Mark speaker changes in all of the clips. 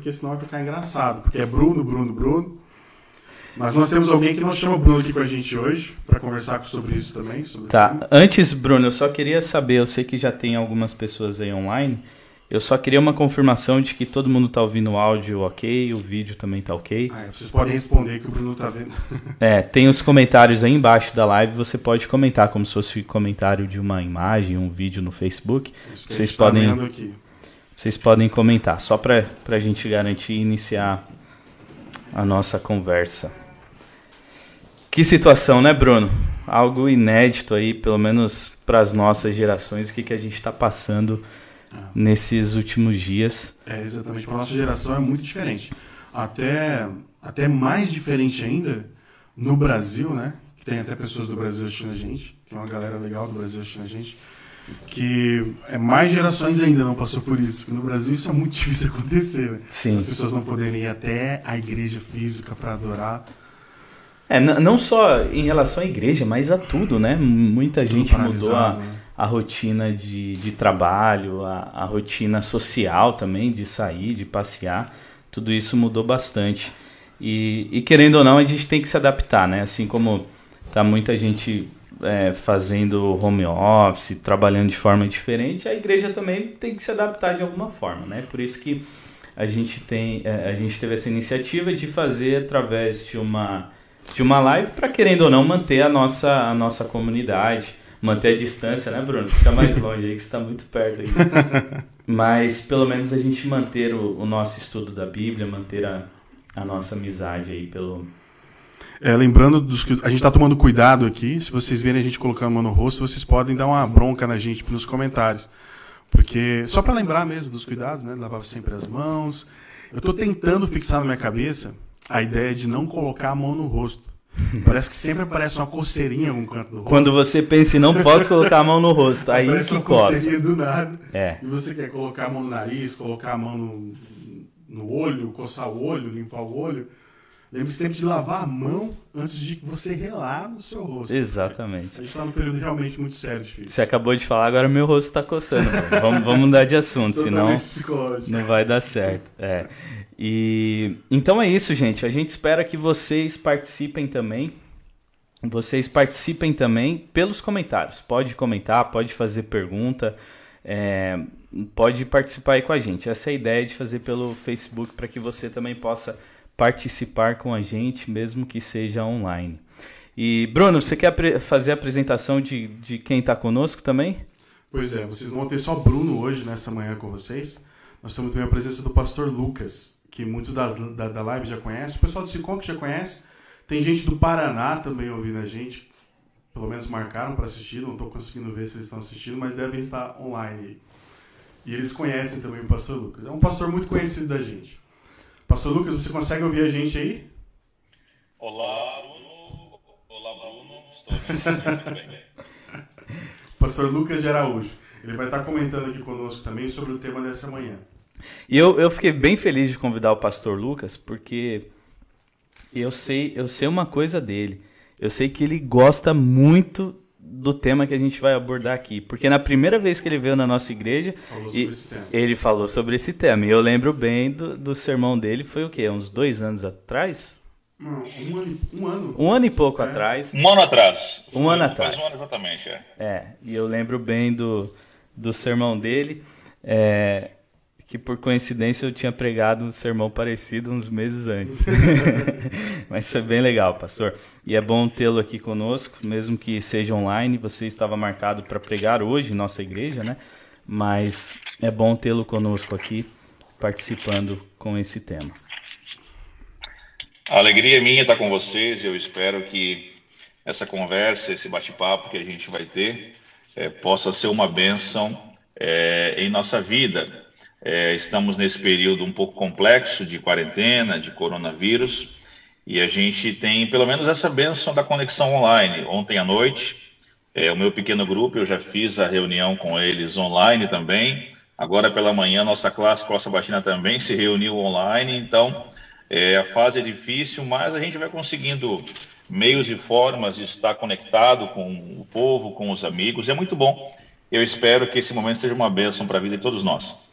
Speaker 1: porque senão vai ficar engraçado. Porque é Bruno, Bruno, Bruno. Mas nós temos alguém que não chama Bruno aqui com a gente hoje, para conversar sobre isso também. Sobre
Speaker 2: tá, antes, Bruno, eu só queria saber, eu sei que já tem algumas pessoas aí online, eu só queria uma confirmação de que todo mundo tá ouvindo o áudio ok, o vídeo também tá ok.
Speaker 1: Ah, vocês podem responder que o Bruno tá vendo.
Speaker 2: é, tem os comentários aí embaixo da live, você pode comentar como se fosse comentário de uma imagem, um vídeo no Facebook. Vocês tá podem tá vocês podem comentar, só para a gente garantir iniciar a nossa conversa. Que situação, né, Bruno? Algo inédito aí, pelo menos para as nossas gerações, o que, que a gente está passando nesses últimos dias.
Speaker 1: É, exatamente. Para a nossa geração é muito diferente. Até, até mais diferente ainda no Brasil, né? Que tem até pessoas do Brasil assistindo a gente, que é uma galera legal do Brasil assistindo a gente que é, mais gerações ainda não passou por isso. No Brasil isso é muito difícil acontecer, né?
Speaker 2: Sim.
Speaker 1: As pessoas não poderem ir até a igreja física para adorar.
Speaker 2: É, não só em relação à igreja, mas a tudo, né? Muita tudo gente mudou a, né? a rotina de, de trabalho, a, a rotina social também, de sair, de passear. Tudo isso mudou bastante. E, e querendo ou não, a gente tem que se adaptar, né? Assim como tá muita gente é, fazendo home office, trabalhando de forma diferente, a igreja também tem que se adaptar de alguma forma, né? Por isso que a gente tem, é, a gente teve essa iniciativa de fazer através de uma de uma live para querendo ou não manter a nossa a nossa comunidade, manter a distância, né, Bruno? Fica mais longe aí que está muito perto aí. Mas pelo menos a gente manter o, o nosso estudo da Bíblia, manter a, a nossa amizade aí pelo
Speaker 1: é, lembrando dos que a gente está tomando cuidado aqui. Se vocês verem a gente colocando a mão no rosto, vocês podem dar uma bronca na gente nos comentários. Porque, só para lembrar mesmo dos cuidados, né? Lavar sempre as mãos. Eu estou tentando fixar na minha cabeça a ideia de não colocar a mão no rosto. Parece que sempre aparece uma coceirinha em algum canto do rosto.
Speaker 2: Quando você pensa em não posso colocar a mão no rosto, aí aparece que uma coça. coceirinha
Speaker 1: do nada.
Speaker 2: É.
Speaker 1: E você quer colocar a mão no nariz, colocar a mão no, no olho, coçar o olho, limpar o olho. Lembre sempre de lavar a mão antes de você relar no seu rosto.
Speaker 2: Exatamente.
Speaker 1: A gente está num período realmente muito sério, difícil.
Speaker 2: Você acabou de falar, agora meu rosto está coçando. vamos, vamos mudar de assunto, senão não vai dar certo. É. E então é isso, gente. A gente espera que vocês participem também. Vocês participem também pelos comentários. Pode comentar, pode fazer pergunta. É, pode participar aí com a gente. Essa é a ideia de fazer pelo Facebook para que você também possa participar com a gente, mesmo que seja online. E, Bruno, você quer fazer a apresentação de, de quem está conosco também?
Speaker 1: Pois é, vocês vão ter só Bruno hoje, nessa manhã com vocês. Nós temos também a presença do pastor Lucas, que muitos das, da, da live já conhecem. O pessoal do Sicom que já conhece. Tem gente do Paraná também ouvindo a gente. Pelo menos marcaram para assistir. Não estou conseguindo ver se eles estão assistindo, mas devem estar online. E eles conhecem também o pastor Lucas. É um pastor muito conhecido da gente. Pastor Lucas, você consegue ouvir a gente aí?
Speaker 3: Olá, Bruno. Olá, Bruno. Estou ouvindo muito bem.
Speaker 1: Pastor Lucas de Araújo. Ele vai estar comentando aqui conosco também sobre o tema dessa manhã.
Speaker 2: E eu, eu fiquei bem feliz de convidar o pastor Lucas, porque eu sei, eu sei uma coisa dele. Eu sei que ele gosta muito do tema que a gente vai abordar aqui. Porque na primeira vez que ele veio na nossa igreja, falou ele falou sobre esse tema. E eu lembro bem do, do sermão dele, foi o quê? Uns dois anos atrás?
Speaker 1: Não, um ano. Um ano,
Speaker 2: um ano e pouco é. atrás.
Speaker 3: Um ano atrás.
Speaker 2: Um ano atrás.
Speaker 3: Faz um ano exatamente, é.
Speaker 2: É, e eu lembro bem do, do sermão dele. É, que por coincidência eu tinha pregado um sermão parecido uns meses antes. Mas foi bem legal, pastor. E é bom tê-lo aqui conosco, mesmo que seja online. Você estava marcado para pregar hoje em nossa igreja, né? Mas é bom tê-lo conosco aqui, participando com esse tema.
Speaker 3: A alegria é minha estar com vocês e eu espero que essa conversa, esse bate-papo que a gente vai ter, é, possa ser uma bênção é, em nossa vida é, estamos nesse período um pouco complexo de quarentena, de coronavírus, e a gente tem pelo menos essa benção da conexão online. Ontem à noite, é, o meu pequeno grupo, eu já fiz a reunião com eles online também. Agora pela manhã, nossa classe Costa Batina também se reuniu online. Então, é, a fase é difícil, mas a gente vai conseguindo meios e formas de estar conectado com o povo, com os amigos. É muito bom. Eu espero que esse momento seja uma bênção para a vida de todos nós.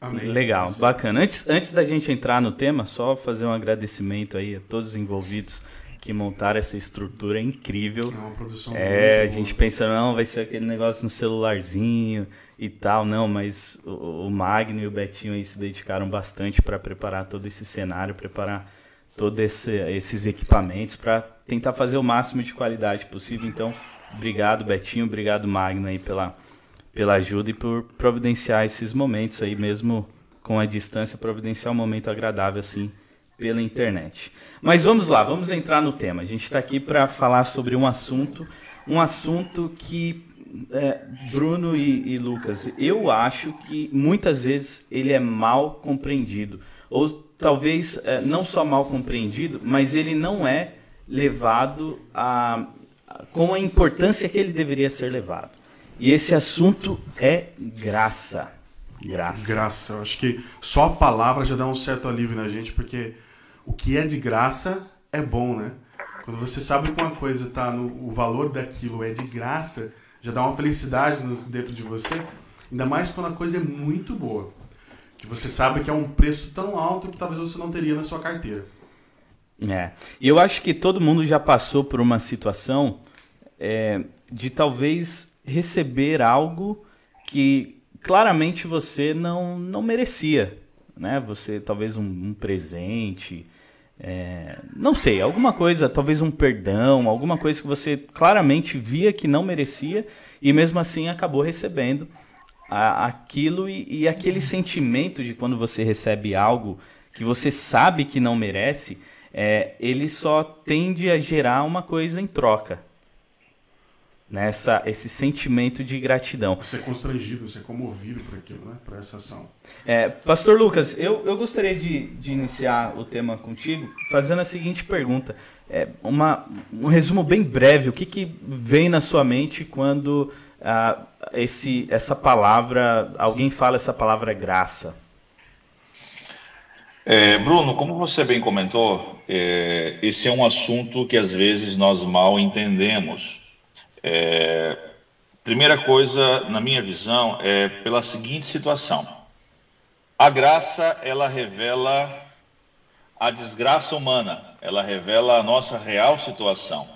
Speaker 2: Amém. Legal, bacana. Antes, antes da gente entrar no tema, só fazer um agradecimento aí a todos os envolvidos que montaram essa estrutura incrível. É uma produção É, a gente pensa, não, vai ser aquele negócio no celularzinho e tal, não, mas o, o Magno e o Betinho aí se dedicaram bastante para preparar todo esse cenário, preparar todos esse, esses equipamentos para tentar fazer o máximo de qualidade possível. Então, obrigado Betinho, obrigado Magno aí pela pela ajuda e por providenciar esses momentos aí mesmo com a distância, providenciar um momento agradável assim pela internet. Mas vamos lá, vamos entrar no tema. A gente está aqui para falar sobre um assunto, um assunto que é, Bruno e, e, Lucas, eu acho que muitas vezes ele é mal compreendido ou talvez é, não só mal compreendido, mas ele não é levado a, a, com a importância que ele deveria ser levado. E esse assunto é graça. Graça.
Speaker 1: Graça. Eu acho que só a palavra já dá um certo alívio na gente, porque o que é de graça é bom, né? Quando você sabe que uma coisa tá no o valor daquilo é de graça, já dá uma felicidade no, dentro de você. Ainda mais quando a coisa é muito boa. Que você sabe que é um preço tão alto que talvez você não teria na sua carteira.
Speaker 2: É. E eu acho que todo mundo já passou por uma situação é, de talvez receber algo que claramente você não, não merecia. Né? Você, talvez um, um presente, é, não sei, alguma coisa, talvez um perdão, alguma coisa que você claramente via que não merecia e mesmo assim acabou recebendo a, aquilo e, e aquele sentimento de quando você recebe algo que você sabe que não merece, é, ele só tende a gerar uma coisa em troca nessa esse sentimento de gratidão.
Speaker 1: Você é constrangido, você é comovido por aquilo, né? Por essa ação.
Speaker 2: É, Pastor Lucas, eu, eu gostaria de, de iniciar o tema contigo fazendo a seguinte pergunta. É, uma, um resumo bem breve, o que, que vem na sua mente quando ah, esse, essa palavra, alguém fala essa palavra graça?
Speaker 3: É, Bruno, como você bem comentou, é, esse é um assunto que às vezes nós mal entendemos. É, primeira coisa, na minha visão, é pela seguinte situação: a graça ela revela a desgraça humana, ela revela a nossa real situação.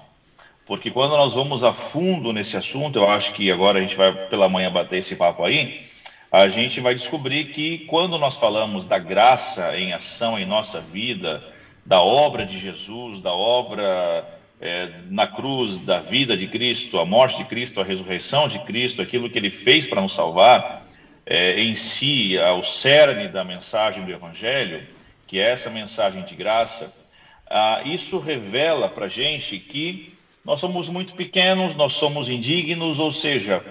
Speaker 3: Porque quando nós vamos a fundo nesse assunto, eu acho que agora a gente vai pela manhã bater esse papo aí, a gente vai descobrir que quando nós falamos da graça em ação em nossa vida, da obra de Jesus, da obra é, na cruz da vida de Cristo, a morte de Cristo, a ressurreição de Cristo, aquilo que ele fez para nos salvar, é, em si, ao cerne da mensagem do Evangelho, que é essa mensagem de graça, ah, isso revela para a gente que nós somos muito pequenos, nós somos indignos, ou seja,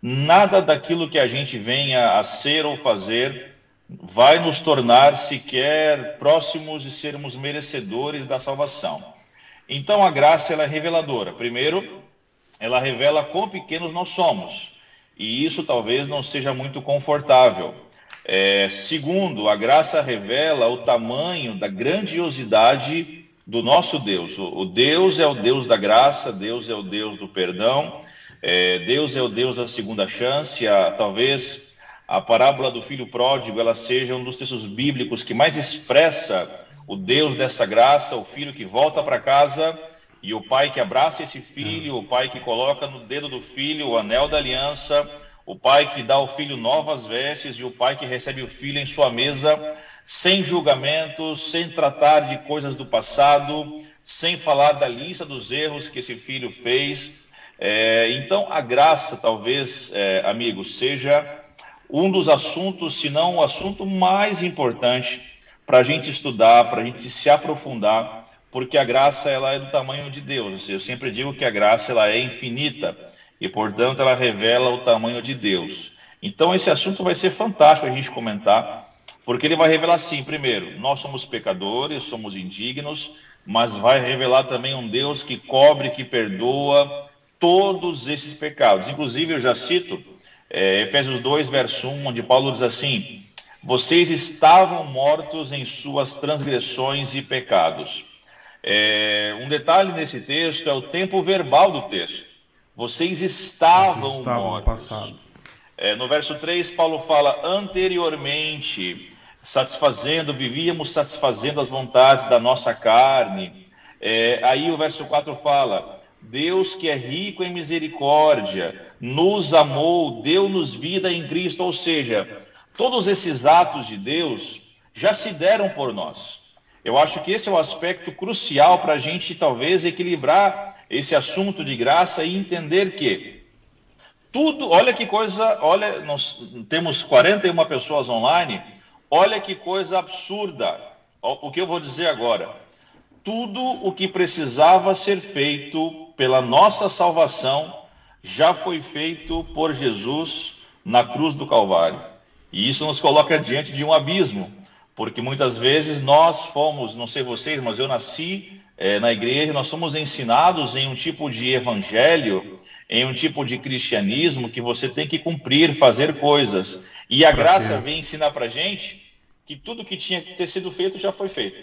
Speaker 3: nada daquilo que a gente venha a ser ou fazer vai nos tornar sequer próximos de sermos merecedores da salvação. Então a graça ela é reveladora. Primeiro, ela revela quão pequenos nós somos. E isso talvez não seja muito confortável. É, segundo, a graça revela o tamanho da grandiosidade do nosso Deus. O, Deus é o Deus da graça, Deus é o Deus do perdão, é, Deus é o Deus da segunda chance. A, talvez a parábola do filho pródigo ela seja um dos textos bíblicos que mais expressa o Deus dessa graça, o filho que volta para casa e o pai que abraça esse filho, o pai que coloca no dedo do filho o anel da aliança, o pai que dá ao filho novas vestes e o pai que recebe o filho em sua mesa, sem julgamentos, sem tratar de coisas do passado, sem falar da lista dos erros que esse filho fez. É, então, a graça, talvez, é, amigos, seja um dos assuntos, se não o assunto mais importante para a gente estudar, para a gente se aprofundar, porque a graça ela é do tamanho de Deus. Eu sempre digo que a graça ela é infinita e, portanto, ela revela o tamanho de Deus. Então, esse assunto vai ser fantástico a gente comentar, porque ele vai revelar, sim, primeiro, nós somos pecadores, somos indignos, mas vai revelar também um Deus que cobre, que perdoa todos esses pecados. Inclusive, eu já cito é, Efésios 2, verso 1, onde Paulo diz assim: vocês estavam mortos em suas transgressões e pecados. É, um detalhe nesse texto é o tempo verbal do texto. Vocês estavam, Vocês estavam mortos. Passado. É, no verso 3, Paulo fala anteriormente, satisfazendo, vivíamos satisfazendo as vontades da nossa carne. É, aí o verso 4 fala: Deus que é rico em misericórdia, nos amou, deu-nos vida em Cristo, ou seja, todos esses atos de Deus já se deram por nós. Eu acho que esse é o aspecto crucial para a gente talvez equilibrar esse assunto de graça e entender que tudo, olha que coisa, olha, nós temos 41 pessoas online, olha que coisa absurda. O que eu vou dizer agora? Tudo o que precisava ser feito pela nossa salvação já foi feito por Jesus na cruz do Calvário. E isso nos coloca diante de um abismo, porque muitas vezes nós fomos, não sei vocês, mas eu nasci é, na igreja, nós somos ensinados em um tipo de evangelho em um tipo de cristianismo que você tem que cumprir, fazer coisas. E a graça vem ensinar para gente que tudo que tinha que ter sido feito já foi feito.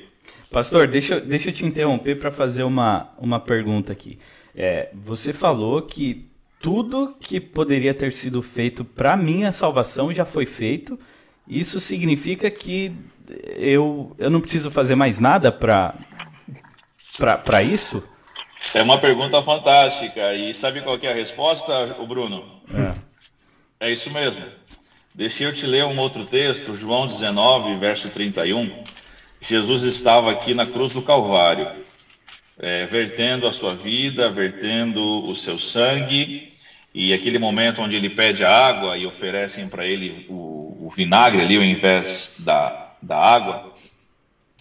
Speaker 2: Pastor, deixa, deixa eu te interromper para fazer uma, uma pergunta aqui. É, você falou que tudo que poderia ter sido feito para minha salvação já foi feito. Isso significa que eu, eu não preciso fazer mais nada para isso?
Speaker 3: É uma pergunta fantástica. E sabe qual é a resposta, o Bruno? É. é isso mesmo. Deixa eu te ler um outro texto, João 19, verso 31. Jesus estava aqui na cruz do Calvário, é, vertendo a sua vida, vertendo o seu sangue, e aquele momento onde ele pede a água e oferecem para ele o, o, vinagre ali ao invés da, da água.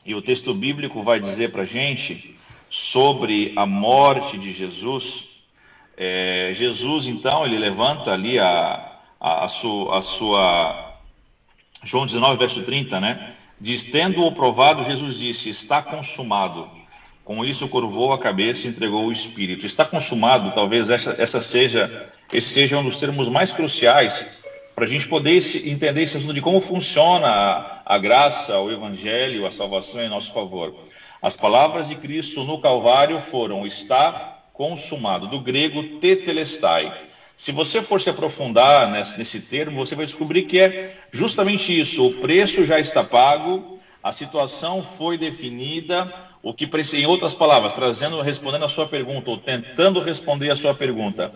Speaker 3: E o texto bíblico vai dizer para a gente sobre a morte de Jesus, é, Jesus então ele levanta ali a, a, a, sua, a sua João 19, verso 30, né? Diz: Tendo-o provado, Jesus disse: Está consumado. Com isso, curvou a cabeça e entregou o espírito. Está consumado, talvez essa, essa seja, esse seja um dos termos mais cruciais para a gente poder entender esse assunto de como funciona a, a graça, o evangelho, a salvação em nosso favor. As palavras de Cristo no Calvário foram: está consumado, do grego tetelestai. Se você for se aprofundar nesse, nesse termo, você vai descobrir que é justamente isso: o preço já está pago, a situação foi definida, o que em outras palavras, trazendo, respondendo a sua pergunta ou tentando responder a sua pergunta,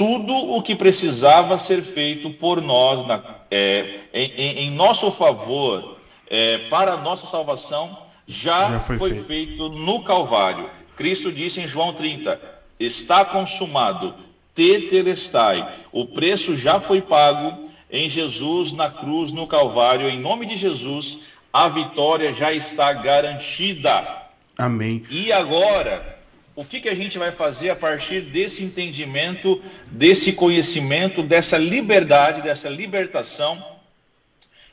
Speaker 3: tudo o que precisava ser feito por nós na, é, em, em, nosso favor é, para a nossa salvação já, já foi, foi feito. feito no Calvário. Cristo disse em João 30: está consumado, tetelestai. O preço já foi pago em Jesus na cruz no Calvário. Em nome de Jesus, a vitória já está garantida.
Speaker 1: Amém.
Speaker 3: E agora, o que, que a gente vai fazer a partir desse entendimento, desse conhecimento, dessa liberdade, dessa libertação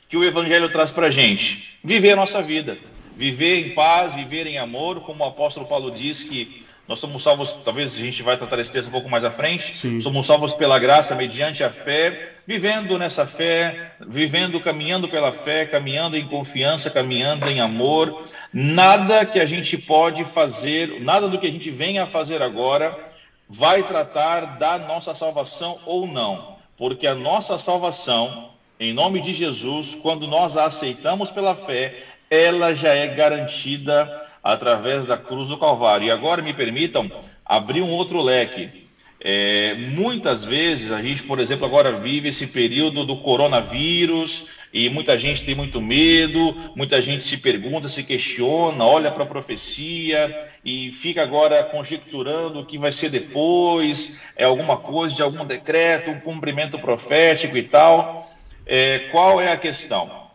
Speaker 3: que o Evangelho traz para a gente? Viver a nossa vida viver em paz, viver em amor, como o apóstolo Paulo diz que nós somos salvos, talvez a gente vai tratar esse texto um pouco mais à frente, Sim. somos salvos pela graça mediante a fé, vivendo nessa fé, vivendo, caminhando pela fé, caminhando em confiança, caminhando em amor. Nada que a gente pode fazer, nada do que a gente venha a fazer agora vai tratar da nossa salvação ou não, porque a nossa salvação, em nome de Jesus, quando nós a aceitamos pela fé, ela já é garantida através da cruz do Calvário. E agora me permitam abrir um outro leque. É, muitas vezes a gente, por exemplo, agora vive esse período do coronavírus e muita gente tem muito medo, muita gente se pergunta, se questiona, olha para a profecia e fica agora conjecturando o que vai ser depois, é alguma coisa de algum decreto, um cumprimento profético e tal. É, qual é a questão?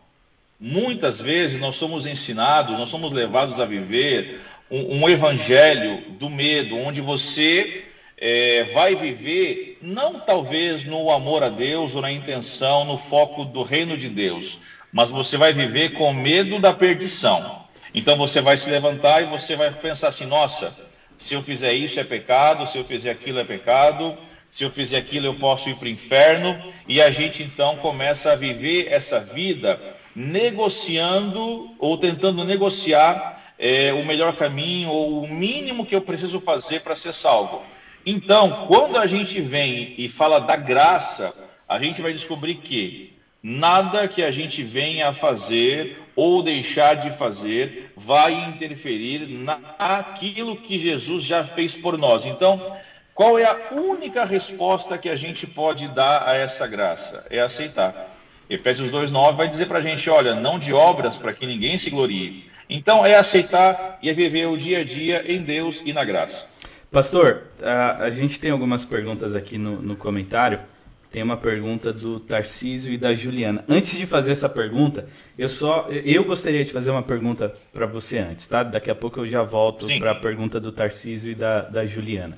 Speaker 3: Muitas vezes nós somos ensinados, nós somos levados a viver um, um evangelho do medo, onde você é, vai viver, não talvez no amor a Deus ou na intenção, no foco do reino de Deus, mas você vai viver com medo da perdição. Então você vai se levantar e você vai pensar assim: nossa, se eu fizer isso é pecado, se eu fizer aquilo é pecado, se eu fizer aquilo eu posso ir para o inferno, e a gente então começa a viver essa vida negociando ou tentando negociar é, o melhor caminho ou o mínimo que eu preciso fazer para ser salvo. Então, quando a gente vem e fala da graça, a gente vai descobrir que nada que a gente venha a fazer ou deixar de fazer vai interferir naquilo que Jesus já fez por nós. Então, qual é a única resposta que a gente pode dar a essa graça? É aceitar. Efésios 2,9 vai dizer para a gente: olha, não de obras para que ninguém se glorie. Então, é aceitar e é viver o dia a dia em Deus e na graça.
Speaker 2: Pastor, a, a gente tem algumas perguntas aqui no, no comentário. Tem uma pergunta do Tarcísio e da Juliana. Antes de fazer essa pergunta, eu só eu gostaria de fazer uma pergunta para você antes, tá? Daqui a pouco eu já volto para a pergunta do Tarcísio e da, da Juliana.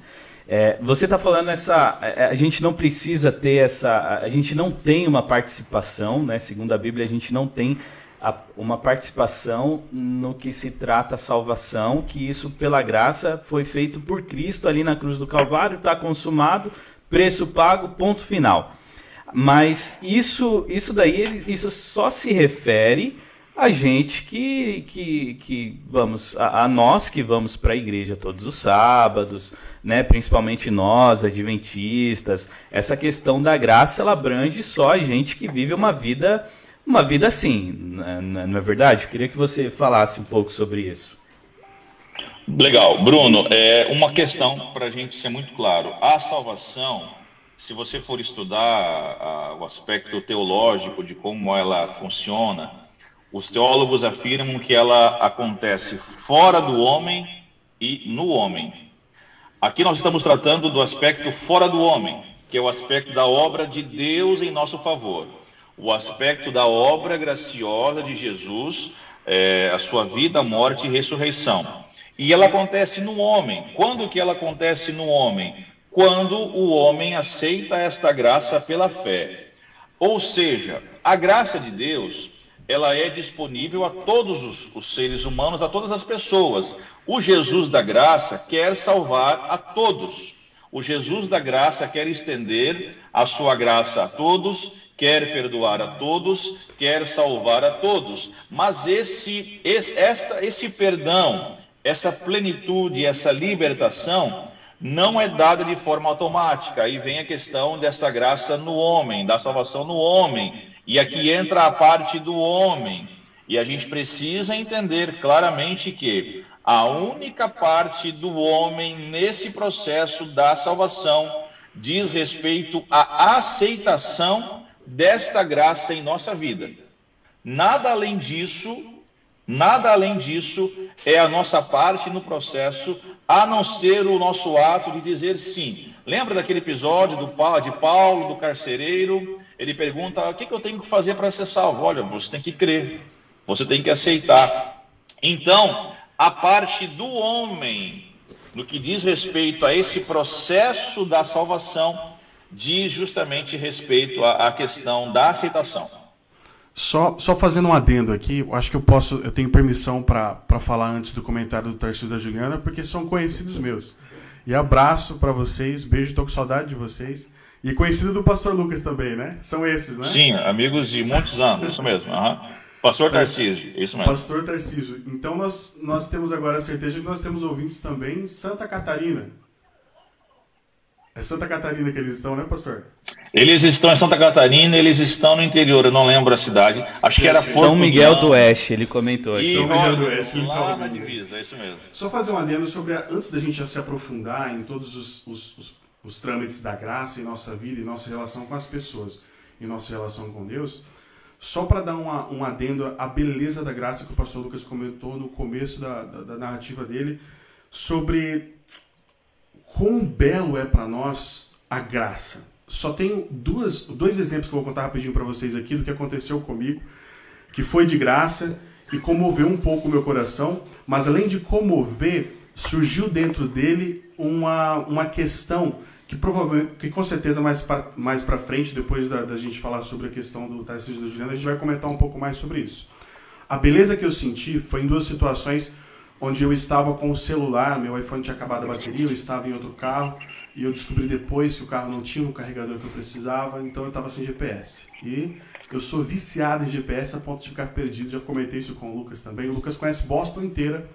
Speaker 2: É, você está falando essa. A, a gente não precisa ter essa. A gente não tem uma participação, né? Segundo a Bíblia, a gente não tem a, uma participação no que se trata a salvação, que isso, pela graça, foi feito por Cristo ali na cruz do Calvário, está consumado, preço pago, ponto final. Mas isso, isso daí, isso só se refere a gente que, que, que vamos, a, a nós que vamos para a igreja todos os sábados, né, principalmente nós, adventistas, essa questão da graça, ela abrange só a gente que vive uma vida, uma vida assim, né, né, não é verdade? Eu queria que você falasse um pouco sobre isso.
Speaker 3: Legal. Bruno, é uma questão para a gente ser muito claro. A salvação, se você for estudar a, o aspecto teológico de como ela funciona, os teólogos afirmam que ela acontece fora do homem e no homem. Aqui nós estamos tratando do aspecto fora do homem, que é o aspecto da obra de Deus em nosso favor, o aspecto da obra graciosa de Jesus, é, a sua vida, morte e ressurreição. E ela acontece no homem. Quando que ela acontece no homem? Quando o homem aceita esta graça pela fé. Ou seja, a graça de Deus ela é disponível a todos os, os, seres humanos, a todas as pessoas. O Jesus da graça quer salvar a todos. O Jesus da graça quer estender a sua graça a todos, quer perdoar a todos, quer salvar a todos. Mas esse, esse, esta, esse perdão, essa plenitude, essa libertação não é dada de forma automática. Aí vem a questão dessa graça no homem, da salvação no homem e aqui entra a parte do homem. E a gente precisa entender claramente que a única parte do homem nesse processo da salvação diz respeito à aceitação desta graça em nossa vida. Nada além disso, nada além disso é a nossa parte no processo, a não ser o nosso ato de dizer sim. Lembra daquele episódio do, de Paulo, do carcereiro, ele pergunta: o que, que eu tenho que fazer para ser salvo? Olha, você tem que crer, você tem que aceitar. Então, a parte do homem, no que diz respeito a esse processo da salvação, diz justamente respeito à, questão da aceitação.
Speaker 1: Só, só fazendo um adendo aqui, acho que eu posso, eu tenho permissão para falar antes do comentário do Tarcísio da Juliana, porque são conhecidos meus. E abraço para vocês, beijo, tô com saudade de vocês. E conhecido do pastor Lucas também, né? São esses, né?
Speaker 3: Sim, amigos de muitos anos, isso mesmo. Uhum. Pastor Tarcísio, isso mesmo.
Speaker 1: Pastor Tarcísio. Então nós, nós temos agora a certeza que nós temos ouvintes também em Santa Catarina. É Santa Catarina que eles estão, né, pastor?
Speaker 3: Eles estão em Santa Catarina, eles estão no interior, eu não lembro a cidade. Acho que era
Speaker 2: São Miguel do Oeste, ele comentou.
Speaker 3: E São Miguel do Oeste, lá então, na divisa, é isso mesmo.
Speaker 1: Só fazer um adendo sobre, a, antes da gente já se aprofundar em todos os, os, os os trâmites da graça em nossa vida, em nossa relação com as pessoas, em nossa relação com Deus, só para dar uma, um adendo à beleza da graça que o pastor Lucas comentou no começo da, da, da narrativa dele, sobre quão belo é para nós a graça. Só tenho duas, dois exemplos que eu vou contar rapidinho para vocês aqui do que aconteceu comigo, que foi de graça e comoveu um pouco o meu coração, mas além de comover, surgiu dentro dele uma, uma questão que provavelmente, que com certeza mais para mais para frente, depois da, da, gente falar sobre a questão do Tarcísio da Juliana, a gente vai comentar um pouco mais sobre isso. A beleza que eu senti foi em duas situações onde eu estava com o celular, meu iPhone tinha acabado a bateria, eu estava em outro carro e eu descobri depois que o carro não tinha o carregador que eu precisava, então eu estava sem GPS. E eu sou viciado em GPS a ponto de ficar perdido, já comentei isso com o Lucas também. O Lucas conhece Boston inteira,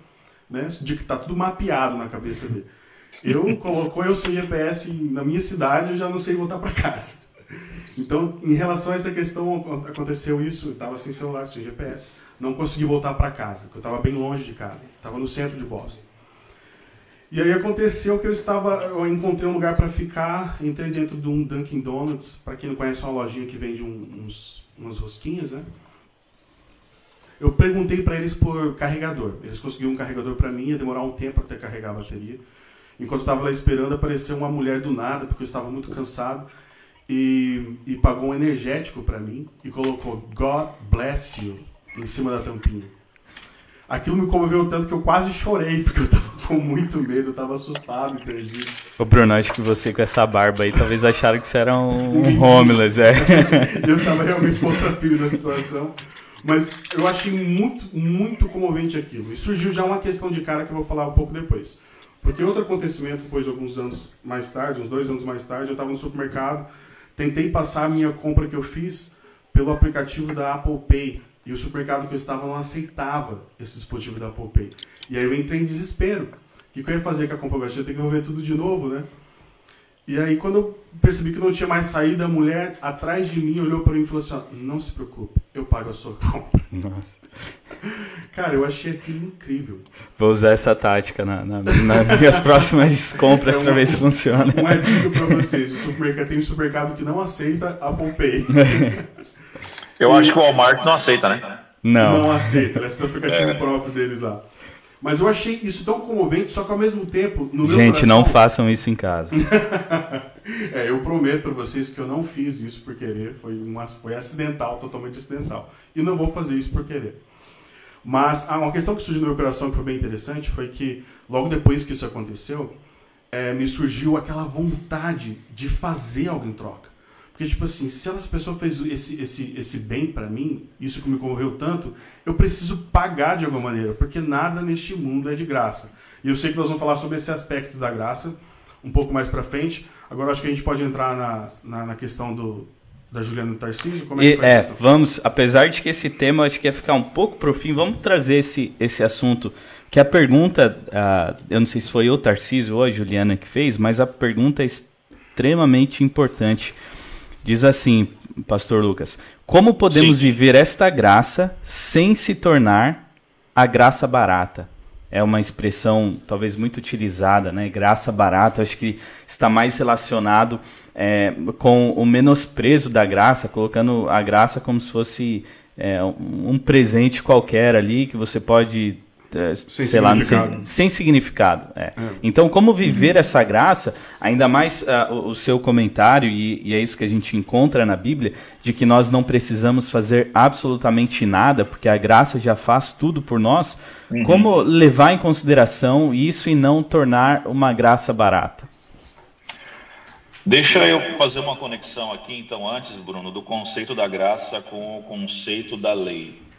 Speaker 1: né? De que tá tudo mapeado na cabeça dele. Eu colocou eu sem GPS na minha cidade, eu já não sei voltar para casa. Então, em relação a essa questão, aconteceu isso, eu estava sem celular, sem GPS, não consegui voltar para casa, porque eu estava bem longe de casa, estava no centro de Boston. E aí aconteceu que eu estava, eu encontrei um lugar para ficar, entrei dentro de um Dunkin' Donuts, para quem não conhece, é uma lojinha que vende uns, umas rosquinhas, né? Eu perguntei para eles por carregador. Eles conseguiram um carregador para mim, ia demorar um tempo até carregar a bateria. Enquanto eu estava lá esperando, apareceu uma mulher do nada, porque eu estava muito cansado, e, e pagou um energético para mim e colocou God bless you em cima da tampinha. Aquilo me comoveu tanto que eu quase chorei, porque eu estava com muito medo, eu estava assustado, perdido.
Speaker 2: Ô Bruno, acho que você com essa barba aí talvez acharam que você era um, um homeless, é.
Speaker 1: eu estava realmente maltrapilho na situação. Mas eu achei muito, muito comovente aquilo. E surgiu já uma questão de cara que eu vou falar um pouco depois. Porque outro acontecimento, depois de alguns anos mais tarde, uns dois anos mais tarde, eu estava no supermercado, tentei passar a minha compra que eu fiz pelo aplicativo da Apple Pay. E o supermercado que eu estava não aceitava esse dispositivo da Apple Pay. E aí eu entrei em desespero. O que eu ia fazer com a compra? Eu tinha que devolver tudo de novo, né? E aí, quando eu percebi que não tinha mais saída, a mulher atrás de mim olhou para mim e falou assim: Não se preocupe, eu pago a sua compra. Nossa. Cara, eu achei aquilo incrível.
Speaker 2: Vou usar essa tática na, na, nas minhas próximas compras é uma, para ver se funciona.
Speaker 1: Uma dica para vocês: o supermercado, tem um supermercado que não aceita a Pompei.
Speaker 3: Eu acho que o Walmart não aceita, né?
Speaker 2: Não.
Speaker 1: Não aceita, eles têm o aplicativo é. próprio deles lá. Mas eu achei isso tão comovente, só que ao mesmo tempo, no
Speaker 2: meu Gente, coração... não façam isso em casa.
Speaker 1: é, eu prometo para vocês que eu não fiz isso por querer, foi, uma, foi acidental, totalmente acidental. E não vou fazer isso por querer. Mas ah, uma questão que surgiu no meu coração que foi bem interessante foi que, logo depois que isso aconteceu, é, me surgiu aquela vontade de fazer algo em troca. Porque, tipo assim, se essa pessoa fez esse, esse, esse bem para mim, isso que me comoveu tanto, eu preciso pagar de alguma maneira, porque nada neste mundo é de graça. E eu sei que nós vamos falar sobre esse aspecto da graça um pouco mais para frente. Agora, acho que a gente pode entrar na, na, na questão do, da Juliana Tarcísio? Como é, que
Speaker 2: é vamos, apesar de que esse tema acho que ia ficar um pouco pro fim, vamos trazer esse, esse assunto. Que a pergunta, uh, eu não sei se foi o Tarcísio ou a Juliana que fez, mas a pergunta é extremamente importante. Diz assim, Pastor Lucas: Como podemos Sim. viver esta graça sem se tornar a graça barata? É uma expressão talvez muito utilizada, né? Graça barata, acho que está mais relacionado é, com o menosprezo da graça, colocando a graça como se fosse é, um presente qualquer ali que você pode
Speaker 1: é, sem sei significado.
Speaker 2: lá, sem, sem significado. É. É. Então, como viver essa graça, ainda mais uh, o, o, seu comentário, e, e, é isso que a gente encontra na Bíblia, de que nós não precisamos fazer absolutamente nada, porque a graça já faz tudo por nós, uhum. como levar em consideração isso e não tornar uma graça barata?
Speaker 3: Deixa eu fazer uma conexão aqui, então, antes, Bruno, do conceito da graça com o conceito da lei.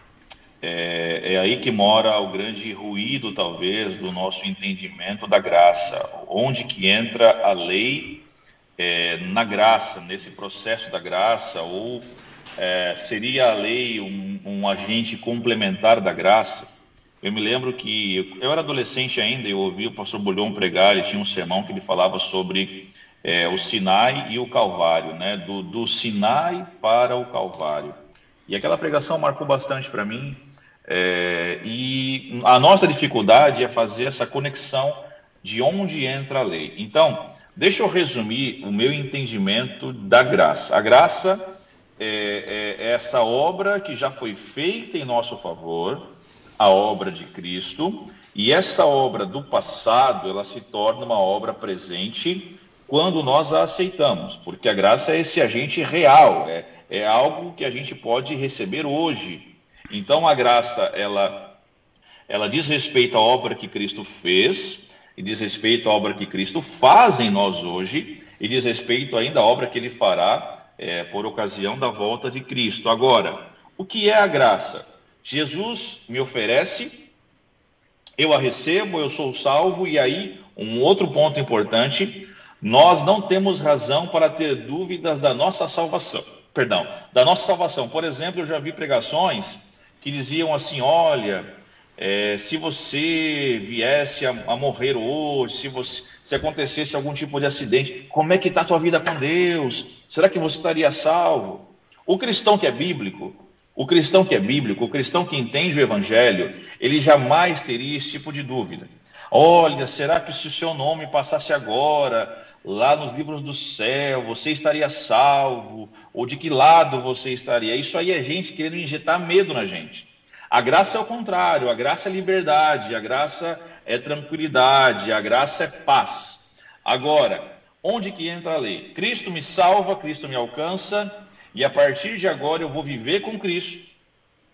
Speaker 3: É, é, aí que mora o grande ruído, talvez, do nosso entendimento da graça. Onde que entra a lei é, na graça, nesse processo da graça, ou é, seria a lei um, um, agente complementar da graça? Eu me lembro que eu era adolescente ainda, eu ouvi o pastor Bulhão pregar, ele tinha um sermão que ele falava sobre é, o Sinai e o Calvário, né? do, do Sinai para o Calvário. E aquela pregação marcou bastante para mim, é, e a nossa dificuldade é fazer essa conexão de onde entra a lei. Então, deixa eu resumir o meu entendimento da graça. A graça é, é, é essa obra que já foi feita em nosso favor, a obra de Cristo, e essa obra do passado, ela se torna uma obra presente quando nós a aceitamos, porque a graça é esse agente real, é, é algo que a gente pode receber hoje, então a graça, ela, ela diz respeito à obra que Cristo fez, e diz respeito à obra que Cristo faz em nós hoje, e diz respeito ainda à obra que ele fará é, por ocasião da volta de Cristo. Agora, o que é a graça? Jesus me oferece, eu a recebo, eu sou salvo, e aí, um outro ponto importante, nós não temos razão para ter dúvidas da nossa salvação. Perdão, da nossa salvação. Por exemplo, eu já vi pregações que diziam assim: olha, é, se você viesse a, a, morrer hoje, se, você, se acontecesse algum tipo de acidente, como é que está a tua vida com Deus? Será que você estaria salvo? O cristão que é bíblico, o cristão que é bíblico, o cristão que entende o evangelho, ele jamais teria esse tipo de dúvida. Olha, será que se o seu nome passasse agora lá nos livros do céu, você estaria salvo? Ou de que lado você estaria? Isso aí é gente querendo injetar medo na gente. A graça é o contrário, a graça é liberdade, a graça é tranquilidade, a graça é paz. Agora, onde que entra a lei? Cristo me salva, Cristo me alcança, e a partir de agora eu vou viver com Cristo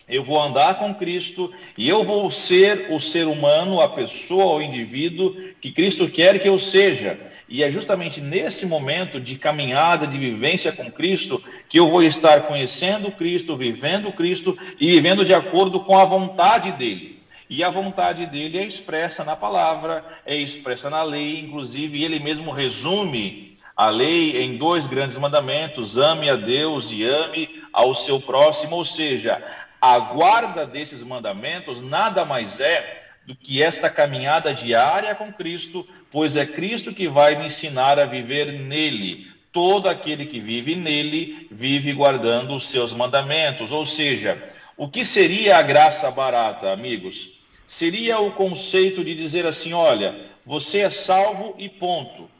Speaker 3: eu vou andar com Cristo e eu vou ser o ser humano, a pessoa, o indivíduo que Cristo quer que eu seja. E é justamente nesse momento de caminhada, de vivência com Cristo, que eu vou estar conhecendo Cristo, vivendo Cristo e vivendo de acordo com a vontade dele. E a vontade dele é expressa na palavra, é expressa na lei, inclusive ele mesmo resume a lei em dois grandes mandamentos: ame a Deus e ame ao seu próximo, ou seja, a guarda desses mandamentos nada mais é do que esta caminhada diária com Cristo, pois é Cristo que vai me ensinar a viver nele. Todo aquele que vive nele vive guardando os seus mandamentos. Ou seja, o que seria a graça barata, amigos? Seria o conceito de dizer assim: olha, você é salvo e ponto.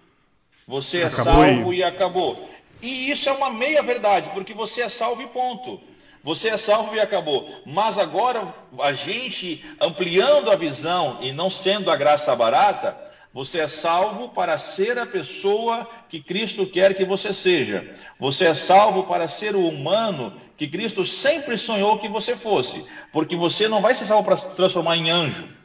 Speaker 3: Você é acabou salvo aí. e acabou. E isso é uma meia verdade, porque você é salvo e ponto. Você é salvo e acabou. Mas agora, a gente ampliando a visão e não sendo a graça barata, você é salvo para ser a pessoa que Cristo quer que você seja. Você é salvo para ser o humano que Cristo sempre sonhou que você fosse. Porque você não vai ser salvo para se transformar em anjo.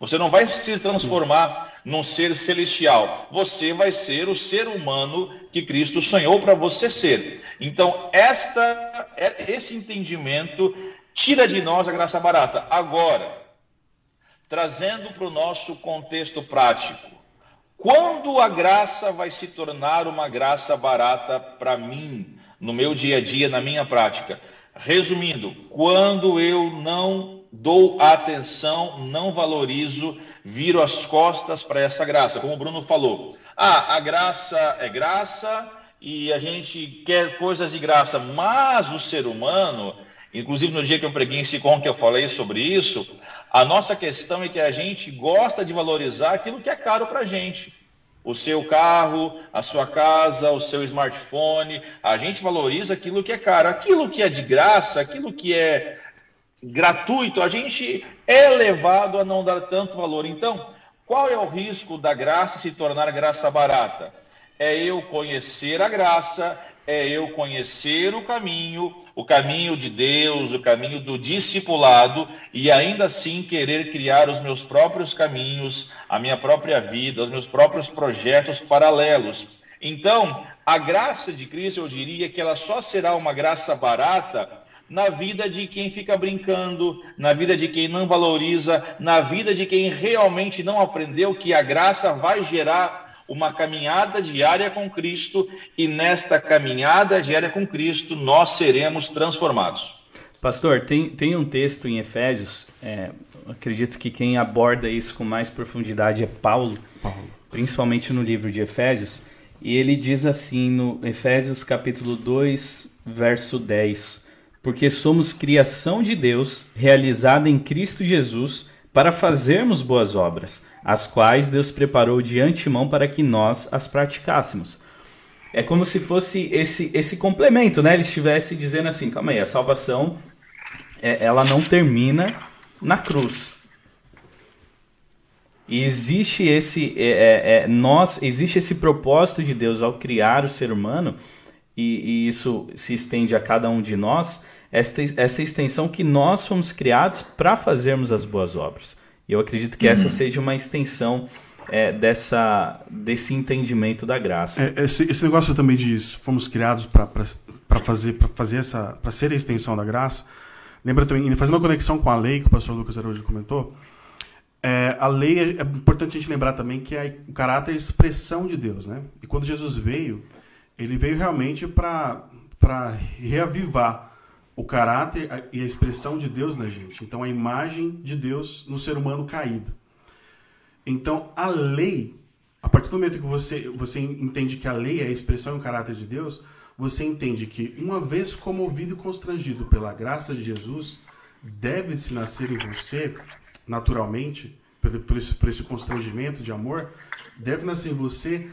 Speaker 3: Você não vai se transformar num ser celestial. Você vai ser o ser humano que Cristo sonhou para você ser. Então, esta, é, esse entendimento tira de nós a graça barata. Agora, trazendo para o nosso contexto prático, quando a graça vai se tornar uma graça barata para mim, no meu dia a dia, na minha prática? Resumindo, quando eu não dou atenção, não valorizo, viro as costas para essa graça, como o Bruno falou. Ah, a graça é graça e a gente quer coisas de graça, mas o ser humano, inclusive no dia que eu preguei em Sicom que eu falei sobre isso, a nossa questão é que a gente gosta de valorizar aquilo que é caro para a gente. O seu carro, a sua casa, o seu smartphone, a gente valoriza aquilo que é caro. Aquilo que é de graça, aquilo que é gratuito, a gente é levado a não dar tanto valor. Então, qual é o risco da graça se tornar graça barata? É eu conhecer a graça, é eu conhecer o caminho, o caminho de Deus, o caminho do discipulado, e ainda assim querer criar os meus próprios caminhos, a minha própria vida, os meus próprios projetos paralelos. Então, a graça de Cristo, eu diria que ela só será uma graça barata na vida de quem fica brincando, na vida de quem não valoriza, na vida de quem realmente não aprendeu que a graça vai gerar uma caminhada diária com Cristo e nesta caminhada diária com Cristo nós seremos transformados.
Speaker 2: Pastor, tem, tem um texto em Efésios, é, acredito que quem aborda isso com mais profundidade é Paulo, Paulo, principalmente no livro de Efésios, e ele diz assim no Efésios capítulo 2, verso 10 porque somos criação de Deus, realizada em Cristo Jesus, para fazermos boas obras, as quais Deus preparou de antemão para que nós as praticássemos. É como se fosse esse, esse complemento, né? Ele estivesse dizendo assim, calma aí, a salvação é, ela não termina na cruz. E existe esse é, é, é nós existe esse propósito de Deus ao criar o ser humano e, e isso se estende a cada um de nós essa, essa extensão que nós fomos criados para fazermos as boas obras. E eu acredito que essa uhum. seja uma extensão é, dessa, desse entendimento da graça.
Speaker 1: É, esse, esse, negócio também de fomos criados para fazer, pra fazer essa, para ser a extensão da graça. Lembra também, fazendo uma conexão com a lei que o pastor Lucas Araújo comentou, é, a lei é, é, importante a gente lembrar também que é o caráter expressão de Deus, né? E quando Jesus veio, ele veio realmente para reavivar o caráter e a expressão de Deus na gente. Então, a imagem de Deus no ser humano caído. Então, a lei, a partir do momento que você, você entende que a lei é a expressão e o caráter de Deus, você entende que, uma vez comovido e constrangido pela graça de Jesus, deve-se nascer em você, naturalmente, por, por, esse, esse constrangimento de amor, deve nascer em você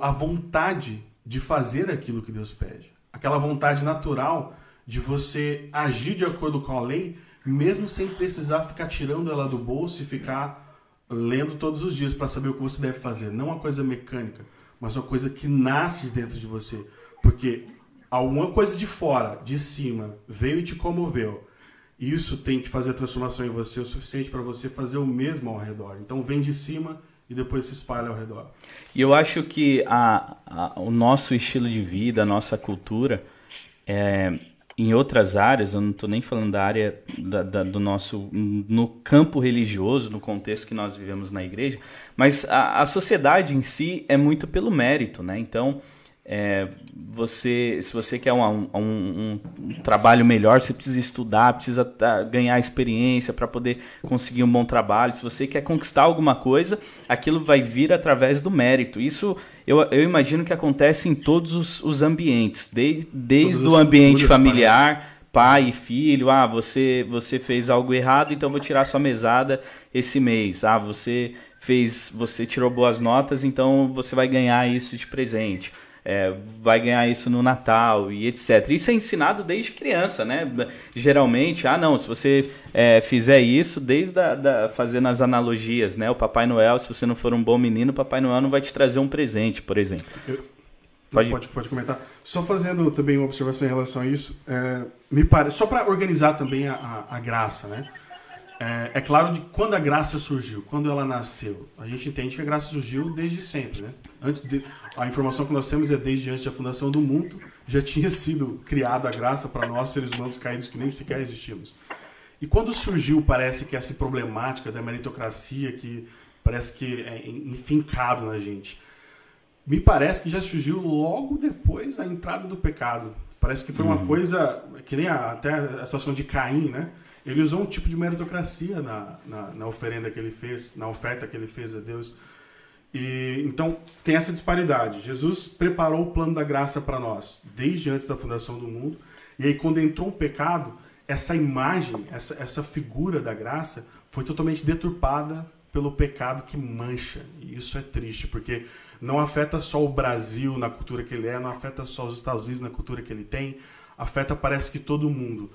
Speaker 1: a vontade de fazer aquilo que Deus pede. Aquela vontade natural de você agir de acordo com a lei, mesmo sem precisar ficar tirando ela do bolso e ficar lendo todos os dias para saber o que você deve fazer. Não uma coisa mecânica, mas uma coisa que nasce dentro de você. Porque alguma coisa de fora, de cima, veio e te comoveu. Isso tem que fazer a transformação em você o suficiente para você fazer o mesmo ao redor. Então vem de cima e depois se espalha ao redor.
Speaker 2: E eu acho que a, a, o nosso estilo de vida, a nossa cultura, é, em outras áreas, eu não estou nem falando da área da, da, do nosso no campo religioso, no contexto que nós vivemos na igreja, mas a, a sociedade em si é muito pelo mérito, né? Então é, você, se você quer um, um, um, um, trabalho melhor, você precisa estudar, precisa tá, ganhar experiência para poder conseguir um bom trabalho. Se você quer conquistar alguma coisa, aquilo vai vir através do mérito. Isso eu, eu imagino que acontece em todos os, os ambientes, de, desde o ambiente familiar, pai e filho. Ah, você, você fez algo errado, então vou tirar sua mesada esse mês. Ah, você fez, você tirou boas notas, então você vai ganhar isso de presente é, vai ganhar isso no Natal e etc. Isso é ensinado desde criança, né? Geralmente, ah não, se você é, fizer isso, desde a, da, fazendo as analogias, né? O Papai Noel, se você não for um bom menino, o Papai Noel não vai te trazer um presente, por exemplo. Eu,
Speaker 1: pode... pode, pode comentar. Só fazendo também uma observação em relação a isso, é, me parece, só para organizar também a, a, a graça, né? É, é, claro de quando a graça surgiu, quando ela nasceu. A gente entende que a graça surgiu desde sempre, né? Antes de, a informação que nós temos é desde antes da fundação do mundo já tinha sido criada a graça para nós seres humanos caídos que nem sequer existimos. E quando surgiu, parece que essa problemática da meritocracia que parece que é enfincado na gente. Me parece que já surgiu logo depois da entrada do pecado. Parece que foi uma uhum. coisa que nem a, até a situação de Caim, né? Ele usou um tipo de meritocracia na, na, na, oferenda que ele fez, na oferta que ele fez a Deus. E, então, tem essa disparidade. Jesus preparou o plano da graça para nós, desde antes da fundação do mundo. E aí, quando entrou um pecado, essa imagem, essa, essa figura da graça foi totalmente deturpada pelo pecado que mancha. E isso é triste, porque não afeta só o Brasil na cultura que ele é, não afeta só os Estados Unidos na cultura que ele tem, afeta parece que todo mundo.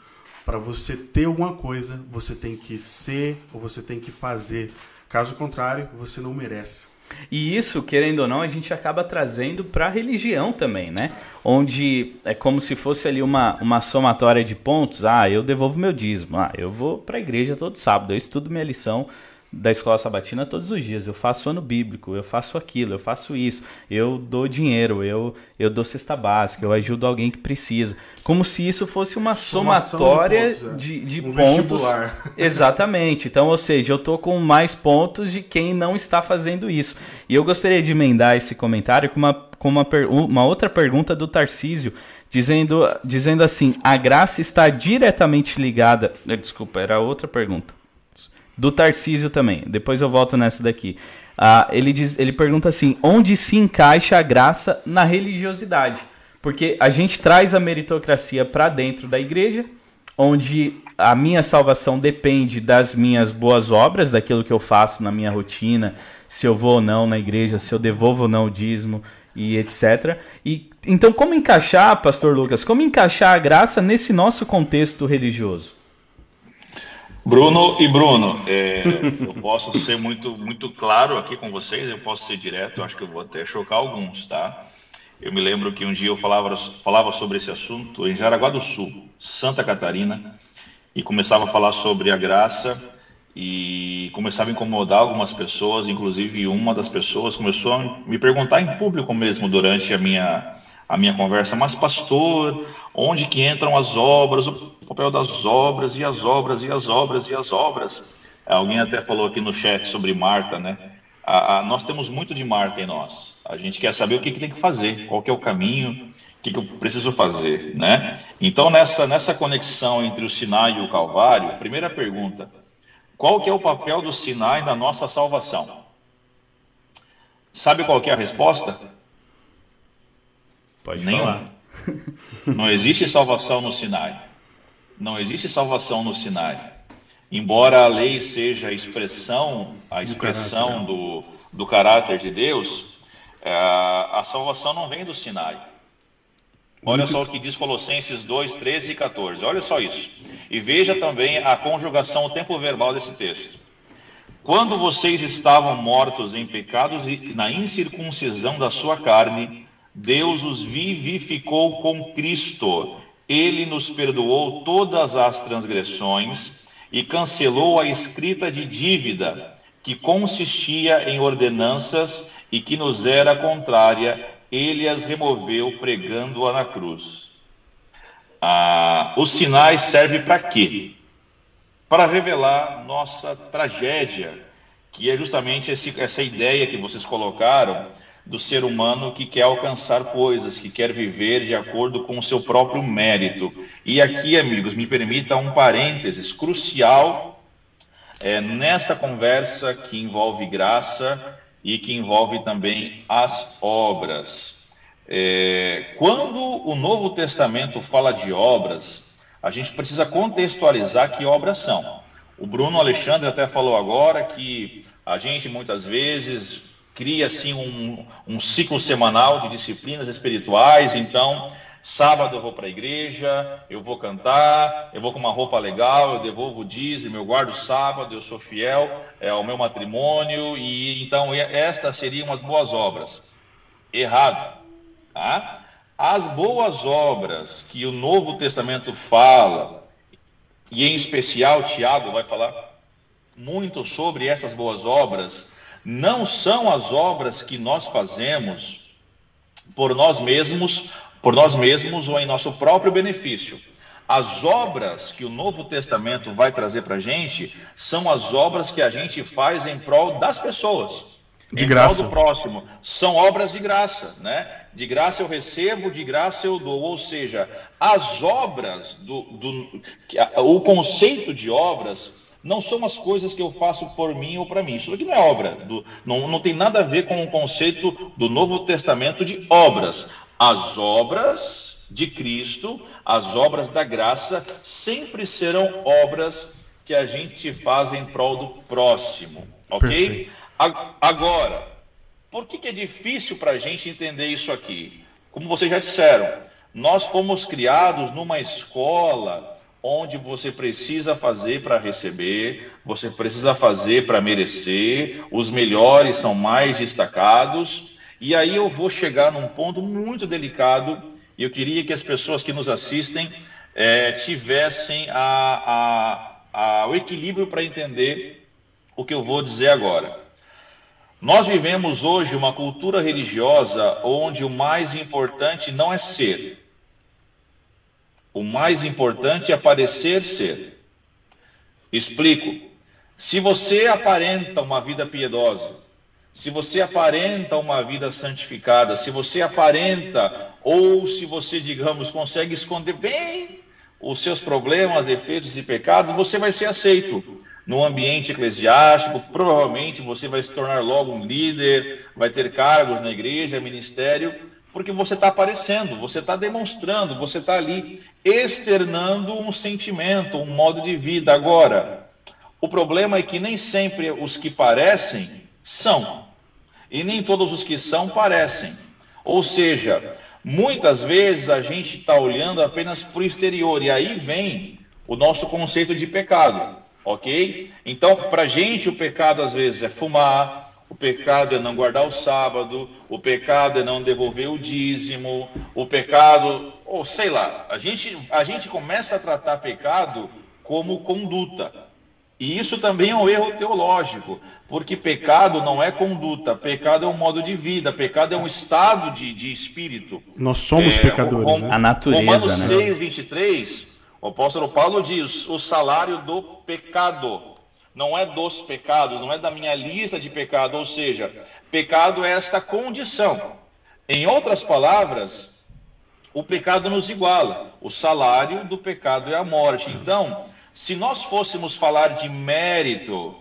Speaker 1: Para você ter alguma coisa, você tem que ser ou você tem que fazer. Caso contrário, você não merece.
Speaker 2: E isso, querendo ou não, a gente acaba trazendo para a religião também, né? Onde é como se fosse ali uma, uma somatória de pontos. Ah, eu devolvo meu dízimo. Ah, eu vou para a igreja todo sábado, eu estudo minha lição da escola sabatina todos os dias. Eu faço ano bíblico, eu faço aquilo, eu faço isso, eu dou dinheiro, eu, eu dou cesta básica, eu ajudo alguém que precisa. Como se isso fosse uma somatória de pontos. É. De, de um pontos. Exatamente. Então, ou seja, eu tô com mais pontos de quem não está fazendo isso. E eu gostaria de emendar esse comentário com uma, com uma, uma outra pergunta do Tarcísio. Dizendo, dizendo assim, a graça está diretamente ligada. Desculpa, era outra pergunta do Tarcísio também. Depois eu volto nessa daqui. Ah, ele, diz, ele pergunta assim: onde se encaixa a graça na religiosidade? Porque a gente traz a meritocracia para dentro da igreja, onde a minha salvação depende das minhas boas obras, daquilo que eu faço na minha rotina, se eu vou ou não na igreja, se eu devolvo ou não o dízimo e etc. E então como encaixar, pastor Lucas, como encaixar a graça nesse nosso contexto religioso?
Speaker 3: Bruno e Bruno, é, eu posso ser muito, muito claro aqui com vocês, eu posso ser direto, eu acho que eu vou até chocar alguns, tá? Eu me lembro que um dia eu falava, falava sobre esse assunto em Jaraguá do Sul, Santa Catarina, e começava a falar sobre a graça e começava a incomodar algumas pessoas, inclusive uma das pessoas começou a me perguntar em público mesmo durante a minha, a minha conversa, mas pastor, onde que entram as obras, o papel das obras e as obras e as obras e as obras. Alguém até falou aqui no chat sobre Marta, né? A, a, nós temos muito de Marta em nós. A gente quer saber o que, que tem que fazer, qual que é o caminho. O que, que eu preciso fazer, né? Então, nessa, nessa conexão entre o Sinai e o Calvário, primeira pergunta, qual que é o papel do Sinai na nossa salvação? Sabe qual é a resposta?
Speaker 2: Pode Nenhum. falar.
Speaker 3: Não existe salvação no Sinai. Não existe salvação no Sinai. Embora a lei seja a expressão, a expressão do, do caráter de Deus, é, a salvação não vem do Sinai. Olha só o que diz Colossenses 2, 13 e 14. Olha só isso. E veja também a conjugação, o tempo verbal desse texto. Quando vocês estavam mortos em pecados e na incircuncisão da sua carne, Deus os vivificou com Cristo. Ele nos perdoou todas as transgressões e cancelou a escrita de dívida que consistia em ordenanças e que nos era contrária. Ele as removeu pregando-a na cruz. Ah, os sinais servem para quê? para revelar nossa tragédia, que é justamente esse, essa ideia que vocês colocaram do ser humano que quer alcançar coisas, que quer viver de acordo com o seu próprio mérito. E aqui, amigos, me permita um parênteses crucial é, nessa conversa que envolve graça e que envolve também as obras. É, quando o Novo Testamento fala de obras, a gente precisa contextualizar que obras são. O Bruno Alexandre até falou agora que a gente muitas vezes cria assim um, um ciclo semanal de disciplinas espirituais, então sábado eu vou para a igreja, eu vou cantar, eu vou com uma roupa legal, eu devolvo o dízimo, eu guardo o sábado, eu sou fiel é, ao meu matrimônio, e então estas seriam as boas obras. Errado. Tá? As boas obras que o Novo Testamento fala, e em especial Tiago vai falar muito sobre essas boas obras, não são as obras que nós fazemos por nós mesmos, por nós mesmos ou em nosso próprio benefício. As obras que o Novo Testamento vai trazer para a gente são as obras que a gente faz em prol das pessoas
Speaker 1: de graça.
Speaker 3: do próximo. São obras de graça, né? De graça eu recebo, de graça eu dou. Ou seja, as obras, do, do, o conceito de obras não são as coisas que eu faço por mim ou para mim. Isso aqui não é obra, do, não, não tem nada a ver com o conceito do Novo Testamento de obras. As obras de Cristo, as obras da graça, sempre serão obras que a gente faz em prol do próximo, ok? Perfeito. Agora, por que, que é difícil para a gente entender isso aqui? Como vocês já disseram, nós fomos criados numa escola onde você precisa fazer para receber, você precisa fazer para merecer, os melhores são mais destacados. E aí eu vou chegar num ponto muito delicado e eu queria que as pessoas que nos assistem é, tivessem a, a, a, o equilíbrio para entender o que eu vou dizer agora. Nós vivemos hoje uma cultura religiosa onde o mais importante não é ser. O mais importante é parecer ser. Explico. Se você aparenta uma vida piedosa, se você aparenta uma vida santificada, se você aparenta ou se você, digamos, consegue esconder bem os seus problemas, defeitos e pecados, você vai ser aceito no ambiente eclesiástico, provavelmente você vai se tornar logo um líder, vai ter cargos na igreja, ministério, porque você está aparecendo, você está demonstrando, você está ali externando um sentimento, um modo de vida. Agora, o problema é que nem sempre os que parecem são, e nem todos os que são parecem. Ou seja, muitas vezes a gente está olhando apenas para o exterior, e aí vem o nosso conceito de pecado ok? Então, para a gente, o pecado às vezes é fumar, o pecado é não guardar o sábado, o pecado é não devolver o dízimo, o pecado, ou sei lá, a gente, a gente começa a tratar pecado como conduta. E isso também é um erro teológico, porque pecado não é conduta, pecado é um modo de vida, pecado é um estado de, de espírito.
Speaker 1: Nós somos é, pecadores, né?
Speaker 2: A natureza,
Speaker 3: Romanos
Speaker 2: né?
Speaker 3: 6, 23 o apóstolo Paulo diz: o salário do pecado não é dos pecados, não é da minha lista de pecado, ou seja, pecado é esta condição. Em outras palavras, o pecado nos iguala. O salário do pecado é a morte. Então, se nós fôssemos falar de mérito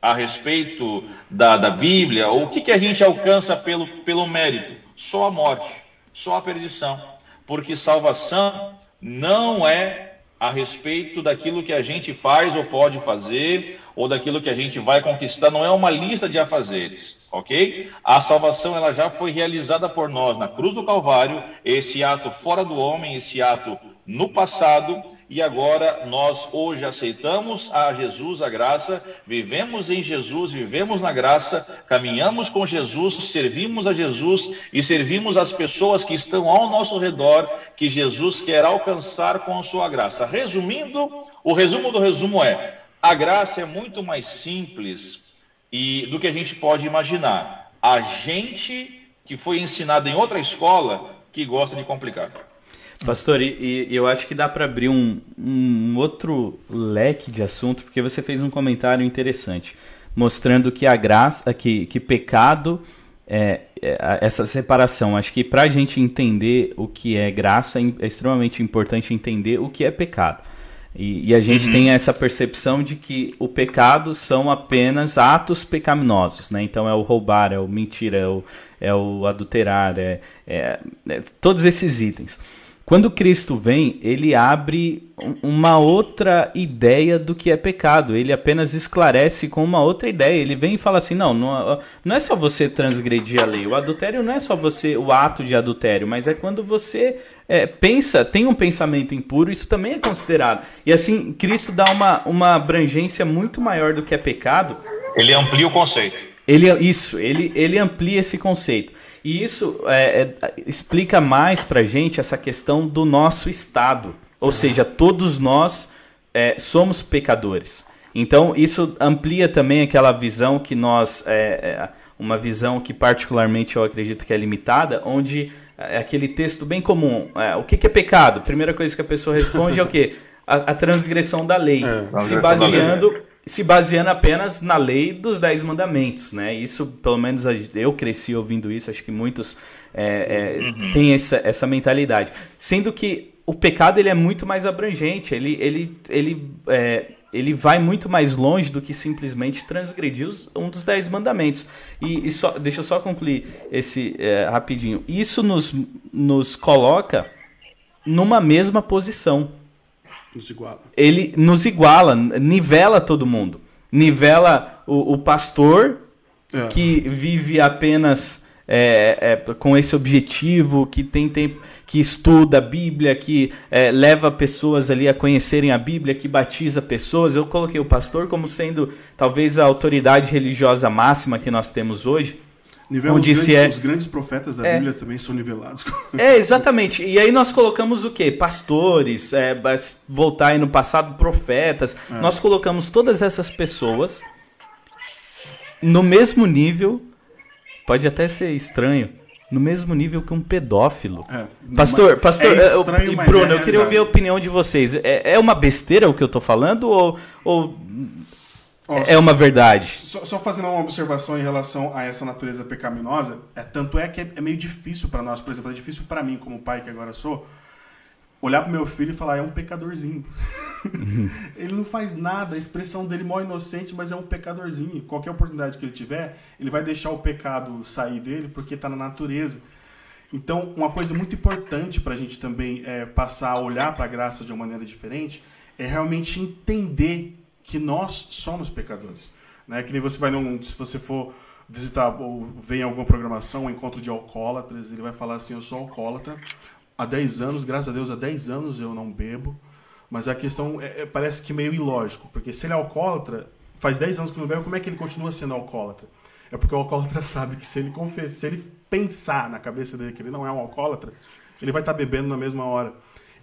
Speaker 3: a respeito da, da Bíblia, o que, que a gente alcança pelo, pelo mérito? Só a morte, só a perdição. Porque salvação não é a respeito daquilo que a gente faz ou pode fazer, ou daquilo que a gente vai conquistar, não é uma lista de afazeres, ok? A salvação ela já foi realizada por nós na cruz do Calvário, esse ato fora do homem, esse ato no passado, e agora nós hoje aceitamos a Jesus, a graça, vivemos em Jesus, vivemos na graça, caminhamos com Jesus, servimos a Jesus e servimos as pessoas que estão ao nosso redor, que Jesus quer alcançar com a sua graça. Resumindo, o resumo do resumo é: a graça é muito mais simples e do que a gente pode imaginar. A gente que foi ensinado em outra escola que gosta de complicar.
Speaker 2: Pastor, e, e eu acho que dá para abrir um, um outro leque de assunto, porque você fez um comentário interessante, mostrando que a graça, que, que pecado é, é, essa separação. Acho que para a gente entender o que é graça, é extremamente importante entender o que é pecado. E, e a gente uhum. tem essa percepção de que o pecado são apenas atos pecaminosos, né? Então é o roubar, é o mentir, é o, é o adulterar, é, é, é todos esses itens. Quando Cristo vem, ele abre uma outra ideia do que é pecado. Ele apenas esclarece com uma outra ideia. Ele vem e fala assim: não, não, não é só você transgredir a lei. O adultério não é só você o ato de adultério, mas é quando você é, pensa, tem um pensamento impuro, isso também é considerado. E assim, Cristo dá uma, uma abrangência muito maior do que é pecado.
Speaker 3: Ele amplia o conceito.
Speaker 2: Ele, isso, ele, ele amplia esse conceito. E isso é, é, explica mais para gente essa questão do nosso estado. Ou seja, todos nós é, somos pecadores. Então, isso amplia também aquela visão que nós. É, é, uma visão que, particularmente, eu acredito que é limitada, onde é aquele texto bem comum. É, o que, que, é pecado? Primeira coisa que a pessoa responde é o quê? A, a transgressão da lei. É, se baseando se baseando apenas na lei dos Dez Mandamentos, né? Isso, pelo menos eu cresci ouvindo isso, acho que muitos é, é, uhum. têm essa, essa mentalidade. Sendo que o pecado ele é muito mais abrangente, ele, ele, ele, é, ele vai muito mais longe do que simplesmente transgredir os, um dos Dez Mandamentos. E, e só, deixa eu só concluir esse é, rapidinho. Isso nos, nos coloca numa mesma posição
Speaker 1: nos iguala.
Speaker 2: Ele nos iguala, nivela todo mundo. Nivela o, o pastor é. que vive apenas é, é, com esse objetivo, que tem tempo, que estuda a Bíblia, que é, leva pessoas ali a conhecerem a Bíblia, que batiza pessoas. Eu coloquei o pastor como sendo talvez a autoridade religiosa máxima que nós temos hoje.
Speaker 1: Nivela onde os, grandes, é... os grandes profetas da é... Bíblia também são nivelados.
Speaker 2: É, exatamente. E aí nós colocamos o quê? Pastores, é, voltar aí no passado, profetas. É. Nós colocamos todas essas pessoas no mesmo nível, pode até ser estranho, no mesmo nível que um pedófilo. É, pastor, pastor, é estranho, e Bruno, eu queria ouvir a opinião de vocês. É, é uma besteira o que eu estou falando ou, ou é uma verdade.
Speaker 1: Só, só, fazendo uma observação em relação a essa natureza pecaminosa, é tanto é que é, é meio difícil para nós, por exemplo, é difícil para mim como pai que agora sou, olhar pro meu filho e falar é um pecadorzinho. Uhum. ele não faz nada, a expressão dele é mó inocente, mas é um pecadorzinho. Qualquer oportunidade que ele tiver, ele vai deixar o pecado sair dele porque está na natureza. Então, uma coisa muito importante para a gente também é, passar a olhar para a graça de uma maneira diferente é realmente entender que nós somos pecadores. Né? Que nem você vai num, se você for visitar ou ver em alguma programação um encontro de alcoólatras, ele vai falar assim, eu sou alcoólatra, há 10 anos, graças a Deus, há 10 anos eu não bebo, mas a questão é, é, parece que meio ilógico, porque se ele é alcoólatra, faz 10 anos que não bebe, como é que ele continua sendo alcoólatra? É porque o alcoólatra sabe que se ele confessa, se ele pensar na cabeça dele que ele não é um alcoólatra, ele vai estar bebendo na mesma hora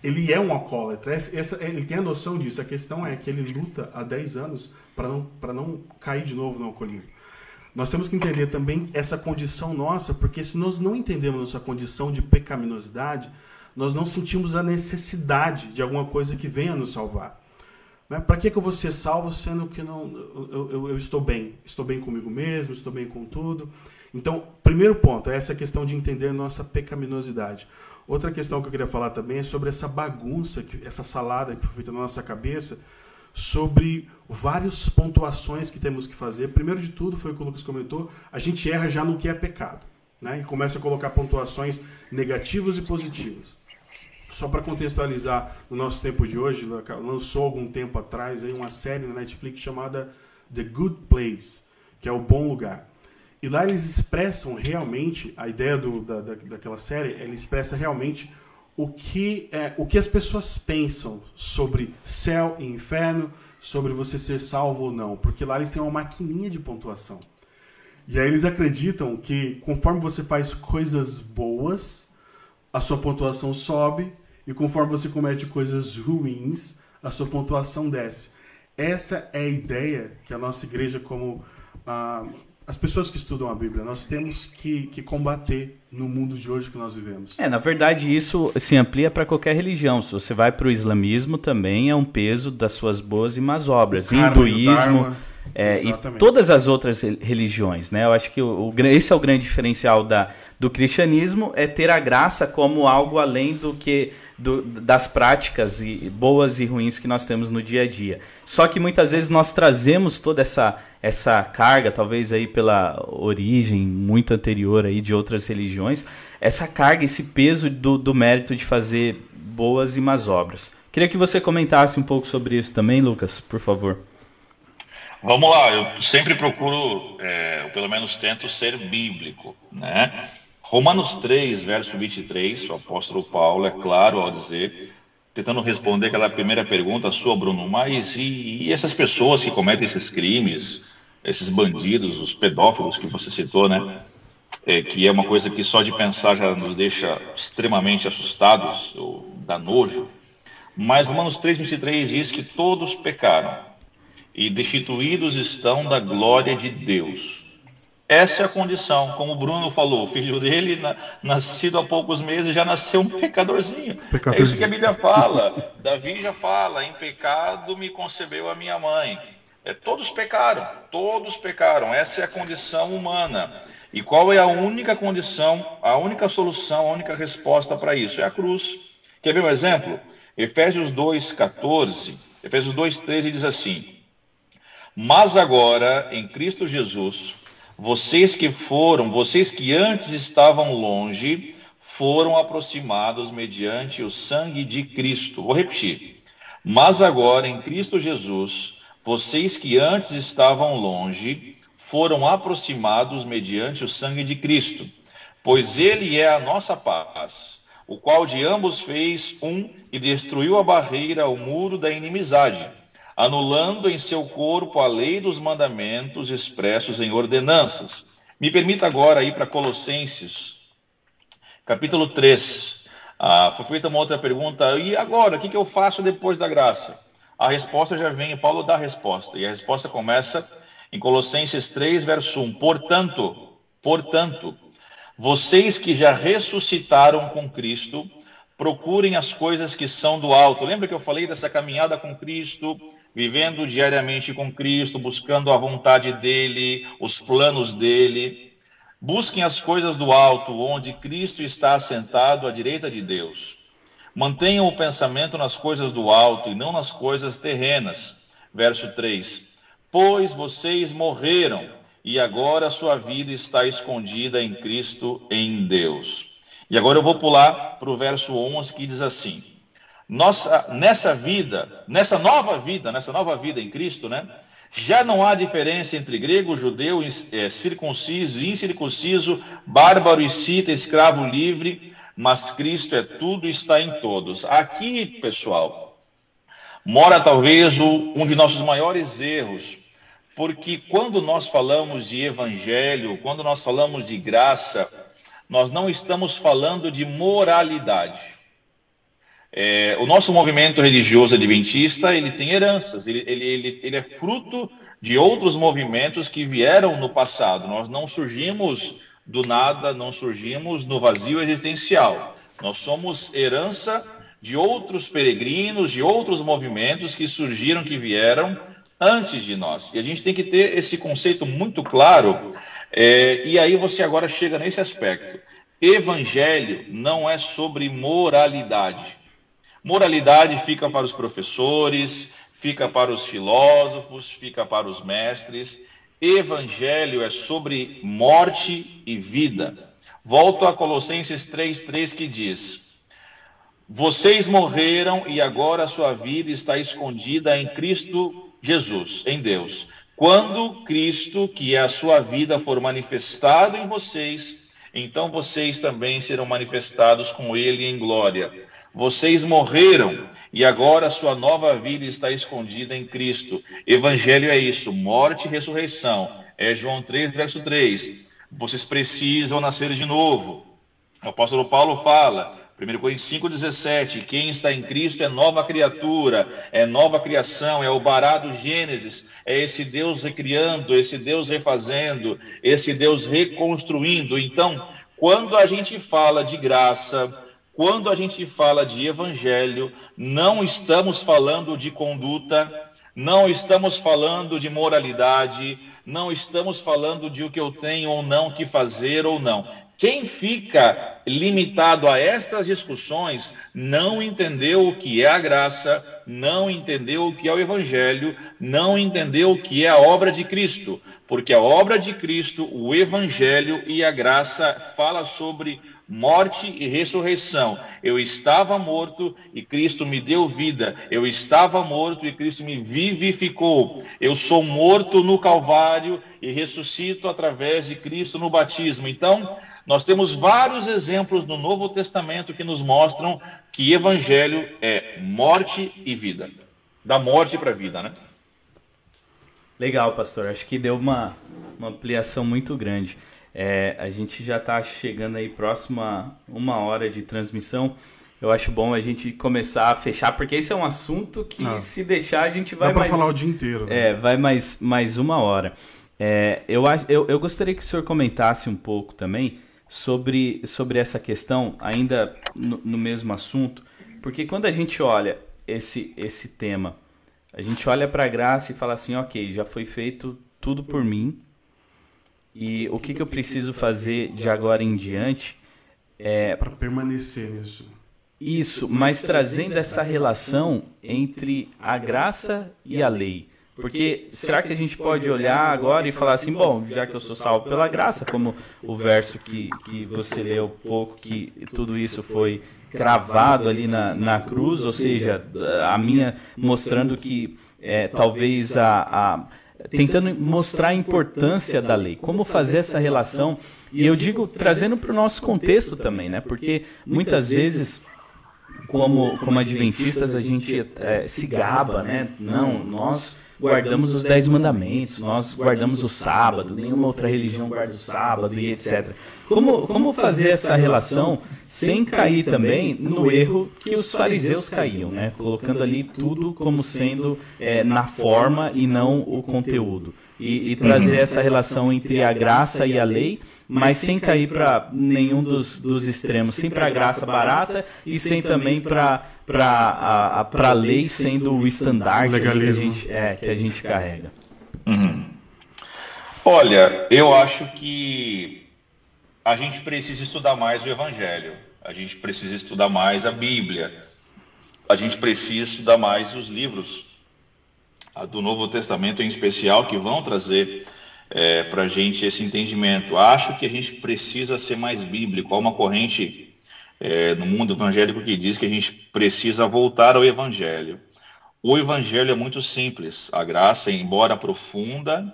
Speaker 1: ele é um alcoólatra. Essa, ele tem a noção disso. A questão é que ele luta há 10 anos para não, não cair de novo no alcoolismo. Nós temos que entender também essa condição nossa, porque se nós não entendemos nossa condição de pecaminosidade, nós não sentimos a necessidade de alguma coisa que venha nos salvar. Né? Para que, que eu vou ser salvo sendo que não, eu, eu, eu, estou bem? Estou bem comigo mesmo, estou bem com tudo. Então, primeiro ponto, é essa questão de entender nossa pecaminosidade. Outra questão que eu queria falar também é sobre essa bagunça, essa salada que foi feita na nossa cabeça, sobre várias pontuações que temos que fazer. Primeiro de tudo, foi o que o Lucas comentou, a gente erra já no que é pecado. Né? E começa a colocar pontuações negativas e positivas. Só para contextualizar, no nosso tempo de hoje, lançou algum tempo atrás aí uma série na Netflix chamada The Good Place, que é o bom lugar. E lá eles expressam realmente, a ideia do, da, da, daquela série, ele expressa realmente o que, é, o que as pessoas pensam sobre céu e inferno, sobre você ser salvo ou não. Porque lá eles têm uma maquininha de pontuação. E aí eles acreditam que conforme você faz coisas boas, a sua pontuação sobe e conforme você comete coisas ruins, a sua pontuação desce. Essa é a ideia que a nossa igreja, como ah, as pessoas que estudam a Bíblia, nós temos que, que combater no mundo de hoje que nós vivemos.
Speaker 2: É, na verdade, isso se amplia para qualquer religião. Se você vai para o islamismo, também é um peso das suas boas e más obras. Hinduísmo. É, e todas as outras religiões, né? Eu acho que o, o, esse é o grande diferencial da, do cristianismo, é ter a graça como algo além do que do, das práticas e, boas e ruins que nós temos no dia a dia. Só que muitas vezes nós trazemos toda essa, essa carga, talvez aí pela origem muito anterior aí de outras religiões, essa carga, esse peso do, do mérito de fazer boas e más obras. Queria que você comentasse um pouco sobre isso também, Lucas, por favor.
Speaker 3: Vamos lá, eu sempre procuro, é, ou pelo menos tento ser bíblico, né? Romanos 3, verso 23, o apóstolo Paulo é claro ao dizer, tentando responder aquela primeira pergunta sua, Bruno, mas e, e essas pessoas que cometem esses crimes, esses bandidos, os pedófilos que você citou, né? É, que é uma coisa que só de pensar já nos deixa extremamente assustados, ou dá nojo. Mas Romanos 3, 23 diz que todos pecaram e destituídos estão da glória de Deus. Essa é a condição, como o Bruno falou, o filho dele, na, nascido há poucos meses, já nasceu um pecadorzinho. pecadorzinho. É isso que a Bíblia fala. Davi já fala: em pecado me concebeu a minha mãe. É, todos pecaram, todos pecaram. Essa é a condição humana. E qual é a única condição, a única solução, a única resposta para isso? É a cruz. Quer ver um exemplo? Efésios 2,14, Efésios 2,13 diz assim: mas agora, em Cristo Jesus, vocês que foram, vocês que antes estavam longe, foram aproximados mediante o sangue de Cristo. Vou repetir. Mas agora, em Cristo Jesus, vocês que antes estavam longe, foram aproximados mediante o sangue de Cristo, pois ele é a nossa paz, o qual de ambos fez um e destruiu a barreira, o muro da inimizade anulando em seu corpo a lei dos mandamentos expressos em ordenanças. Me permita agora ir para Colossenses, capítulo 3. Ah, foi feita uma outra pergunta, e agora, o que, que eu faço depois da graça? A resposta já vem, Paulo dá a resposta, e a resposta começa em Colossenses 3, verso 1. Portanto, portanto, vocês que já ressuscitaram com Cristo, procurem as coisas que são do alto. Lembra que eu falei dessa caminhada com Cristo, vivendo diariamente com Cristo, buscando a vontade dele, os planos dele? Busquem as coisas do alto, onde Cristo está assentado à direita de Deus. Mantenham o pensamento nas coisas do alto e não nas coisas terrenas. Verso 3: Pois vocês morreram e agora sua vida está escondida em Cristo, em Deus. E agora eu vou pular para o verso 11 que diz assim: Nossa, nessa vida, nessa nova vida, nessa nova vida em Cristo, né? Já não há diferença entre grego, judeu, é, circunciso, incircunciso, bárbaro e cita, escravo livre, mas Cristo é tudo e está em todos. Aqui, pessoal, mora talvez o, um de nossos maiores erros, porque quando nós falamos de evangelho, quando nós falamos de graça, nós não estamos falando de moralidade. É, o nosso movimento religioso adventista ele tem heranças, ele, ele, ele, ele é fruto de outros movimentos que vieram no passado. Nós não surgimos do nada, não surgimos no vazio existencial. Nós somos herança de outros peregrinos, de outros movimentos que surgiram, que vieram antes de nós. E a gente tem que ter esse conceito muito claro. É, e aí você agora chega nesse aspecto. Evangelho não é sobre moralidade. Moralidade fica para os professores, fica para os filósofos, fica para os mestres. Evangelho é sobre morte e vida. Volto a Colossenses 3,3 que diz: Vocês morreram e agora a sua vida está escondida em Cristo Jesus, em Deus. Quando Cristo, que é a sua vida, for manifestado em vocês, então vocês também serão manifestados com Ele em glória. Vocês morreram e agora sua nova vida está escondida em Cristo. Evangelho é isso, morte e ressurreição. É João 3, verso 3. Vocês precisam nascer de novo. O apóstolo Paulo fala, 1 Coríntios 5,17: quem está em Cristo é nova criatura, é nova criação, é o barado Gênesis, é esse Deus recriando, esse Deus refazendo, esse Deus reconstruindo. Então, quando a gente fala de graça, quando a gente fala de evangelho, não estamos falando de conduta, não estamos falando de moralidade, não estamos falando de o que eu tenho ou não que fazer ou não. Quem fica limitado a estas discussões não entendeu o que é a graça, não entendeu o que é o Evangelho, não entendeu o que é a obra de Cristo, porque a obra de Cristo, o Evangelho e a graça fala sobre morte e ressurreição. Eu estava morto e Cristo me deu vida. Eu estava morto e Cristo me vivificou. Eu sou morto no Calvário e ressuscito através de Cristo no batismo. Então, nós temos vários exemplos no Novo Testamento que nos mostram que evangelho é morte e vida. Da morte para a vida, né?
Speaker 2: Legal, pastor. Acho que deu uma, uma ampliação muito grande. É, a gente já está chegando aí próximo a uma hora de transmissão. Eu acho bom a gente começar a fechar, porque esse é um assunto que, ah, se deixar, a gente vai
Speaker 1: dá
Speaker 2: mais.
Speaker 1: falar o dia inteiro.
Speaker 2: Né? É, vai mais, mais uma hora. É, eu, eu, eu gostaria que o senhor comentasse um pouco também sobre, sobre essa questão, ainda no, no mesmo assunto, porque quando a gente olha esse, esse tema, a gente olha para a graça e fala assim: ok, já foi feito tudo por mim, e o que, que eu preciso fazer de agora em diante é.
Speaker 1: Para permanecer nisso.
Speaker 2: Isso, mas trazendo essa relação entre a graça e a lei. Porque será que a gente pode olhar agora e falar assim, bom, já que eu sou salvo pela graça, como o verso que, que você leu pouco, que tudo isso foi cravado ali na, na cruz, ou seja, a minha mostrando que é, talvez a, a tentando mostrar a importância da lei, como fazer essa relação. E eu digo trazendo para o nosso contexto também, né? Porque muitas vezes, como, como adventistas, a gente é, se gaba, né? Não, nós guardamos os dez mandamentos, nós guardamos o sábado, nenhuma outra religião guarda o sábado e etc. Como, como fazer essa relação sem cair também no erro que os fariseus caíam, né? colocando ali tudo como sendo é, na forma e não o conteúdo? E, e trazer essa relação entre a graça e a lei mas sem cair para nenhum dos, dos extremos, sem para a graça barata e sem também para para a lei sendo o estandarte que a gente, é, que a gente carrega.
Speaker 3: Uhum. Olha, eu acho que a gente precisa estudar mais o Evangelho, a gente precisa estudar mais a Bíblia, a gente precisa estudar mais os livros do Novo Testamento em especial que vão trazer é, para a gente esse entendimento. Acho que a gente precisa ser mais bíblico. Há uma corrente é, no mundo evangélico que diz que a gente precisa voltar ao Evangelho. O Evangelho é muito simples. A graça, embora profunda,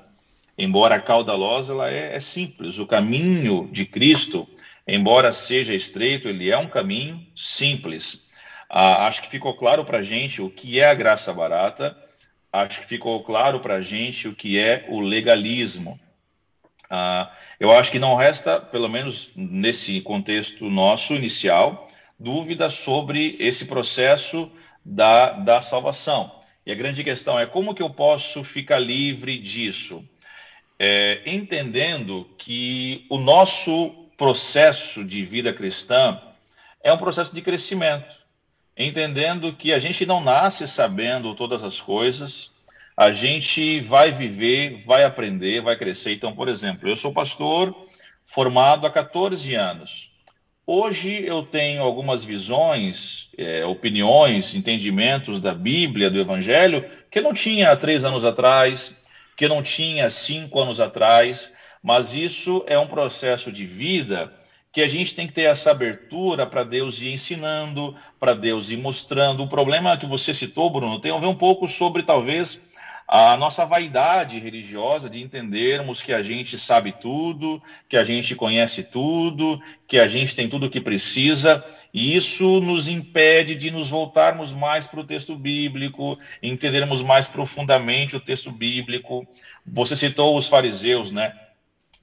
Speaker 3: embora caudalosa, ela é, é simples. O caminho de Cristo, embora seja estreito, ele é um caminho simples. Ah, acho que ficou claro para a gente o que é a graça barata acho que ficou claro para a gente o que é o legalismo. Uh, eu acho que não resta, pelo menos nesse contexto nosso inicial, dúvida sobre esse processo da, da salvação. E a grande questão é como que eu posso ficar livre disso? É, entendendo que o nosso processo de vida cristã é um processo de crescimento. Entendendo que a gente não nasce sabendo todas as coisas, a gente vai viver, vai aprender, vai crescer. Então, por exemplo, eu sou pastor formado há 14 anos. Hoje eu tenho algumas visões, é, opiniões, entendimentos da Bíblia, do Evangelho, que eu não tinha há três anos atrás, que eu não tinha há cinco anos atrás, mas isso é um processo de vida que a gente tem que ter essa abertura para Deus ir ensinando, para Deus ir mostrando. O problema que você citou, Bruno, tem a ver um pouco sobre talvez a nossa vaidade religiosa de entendermos que a gente sabe tudo, que a gente conhece tudo, que a gente tem tudo o que precisa, e isso nos impede de nos voltarmos mais para o texto bíblico, entendermos mais profundamente o texto bíblico. Você citou os fariseus, né?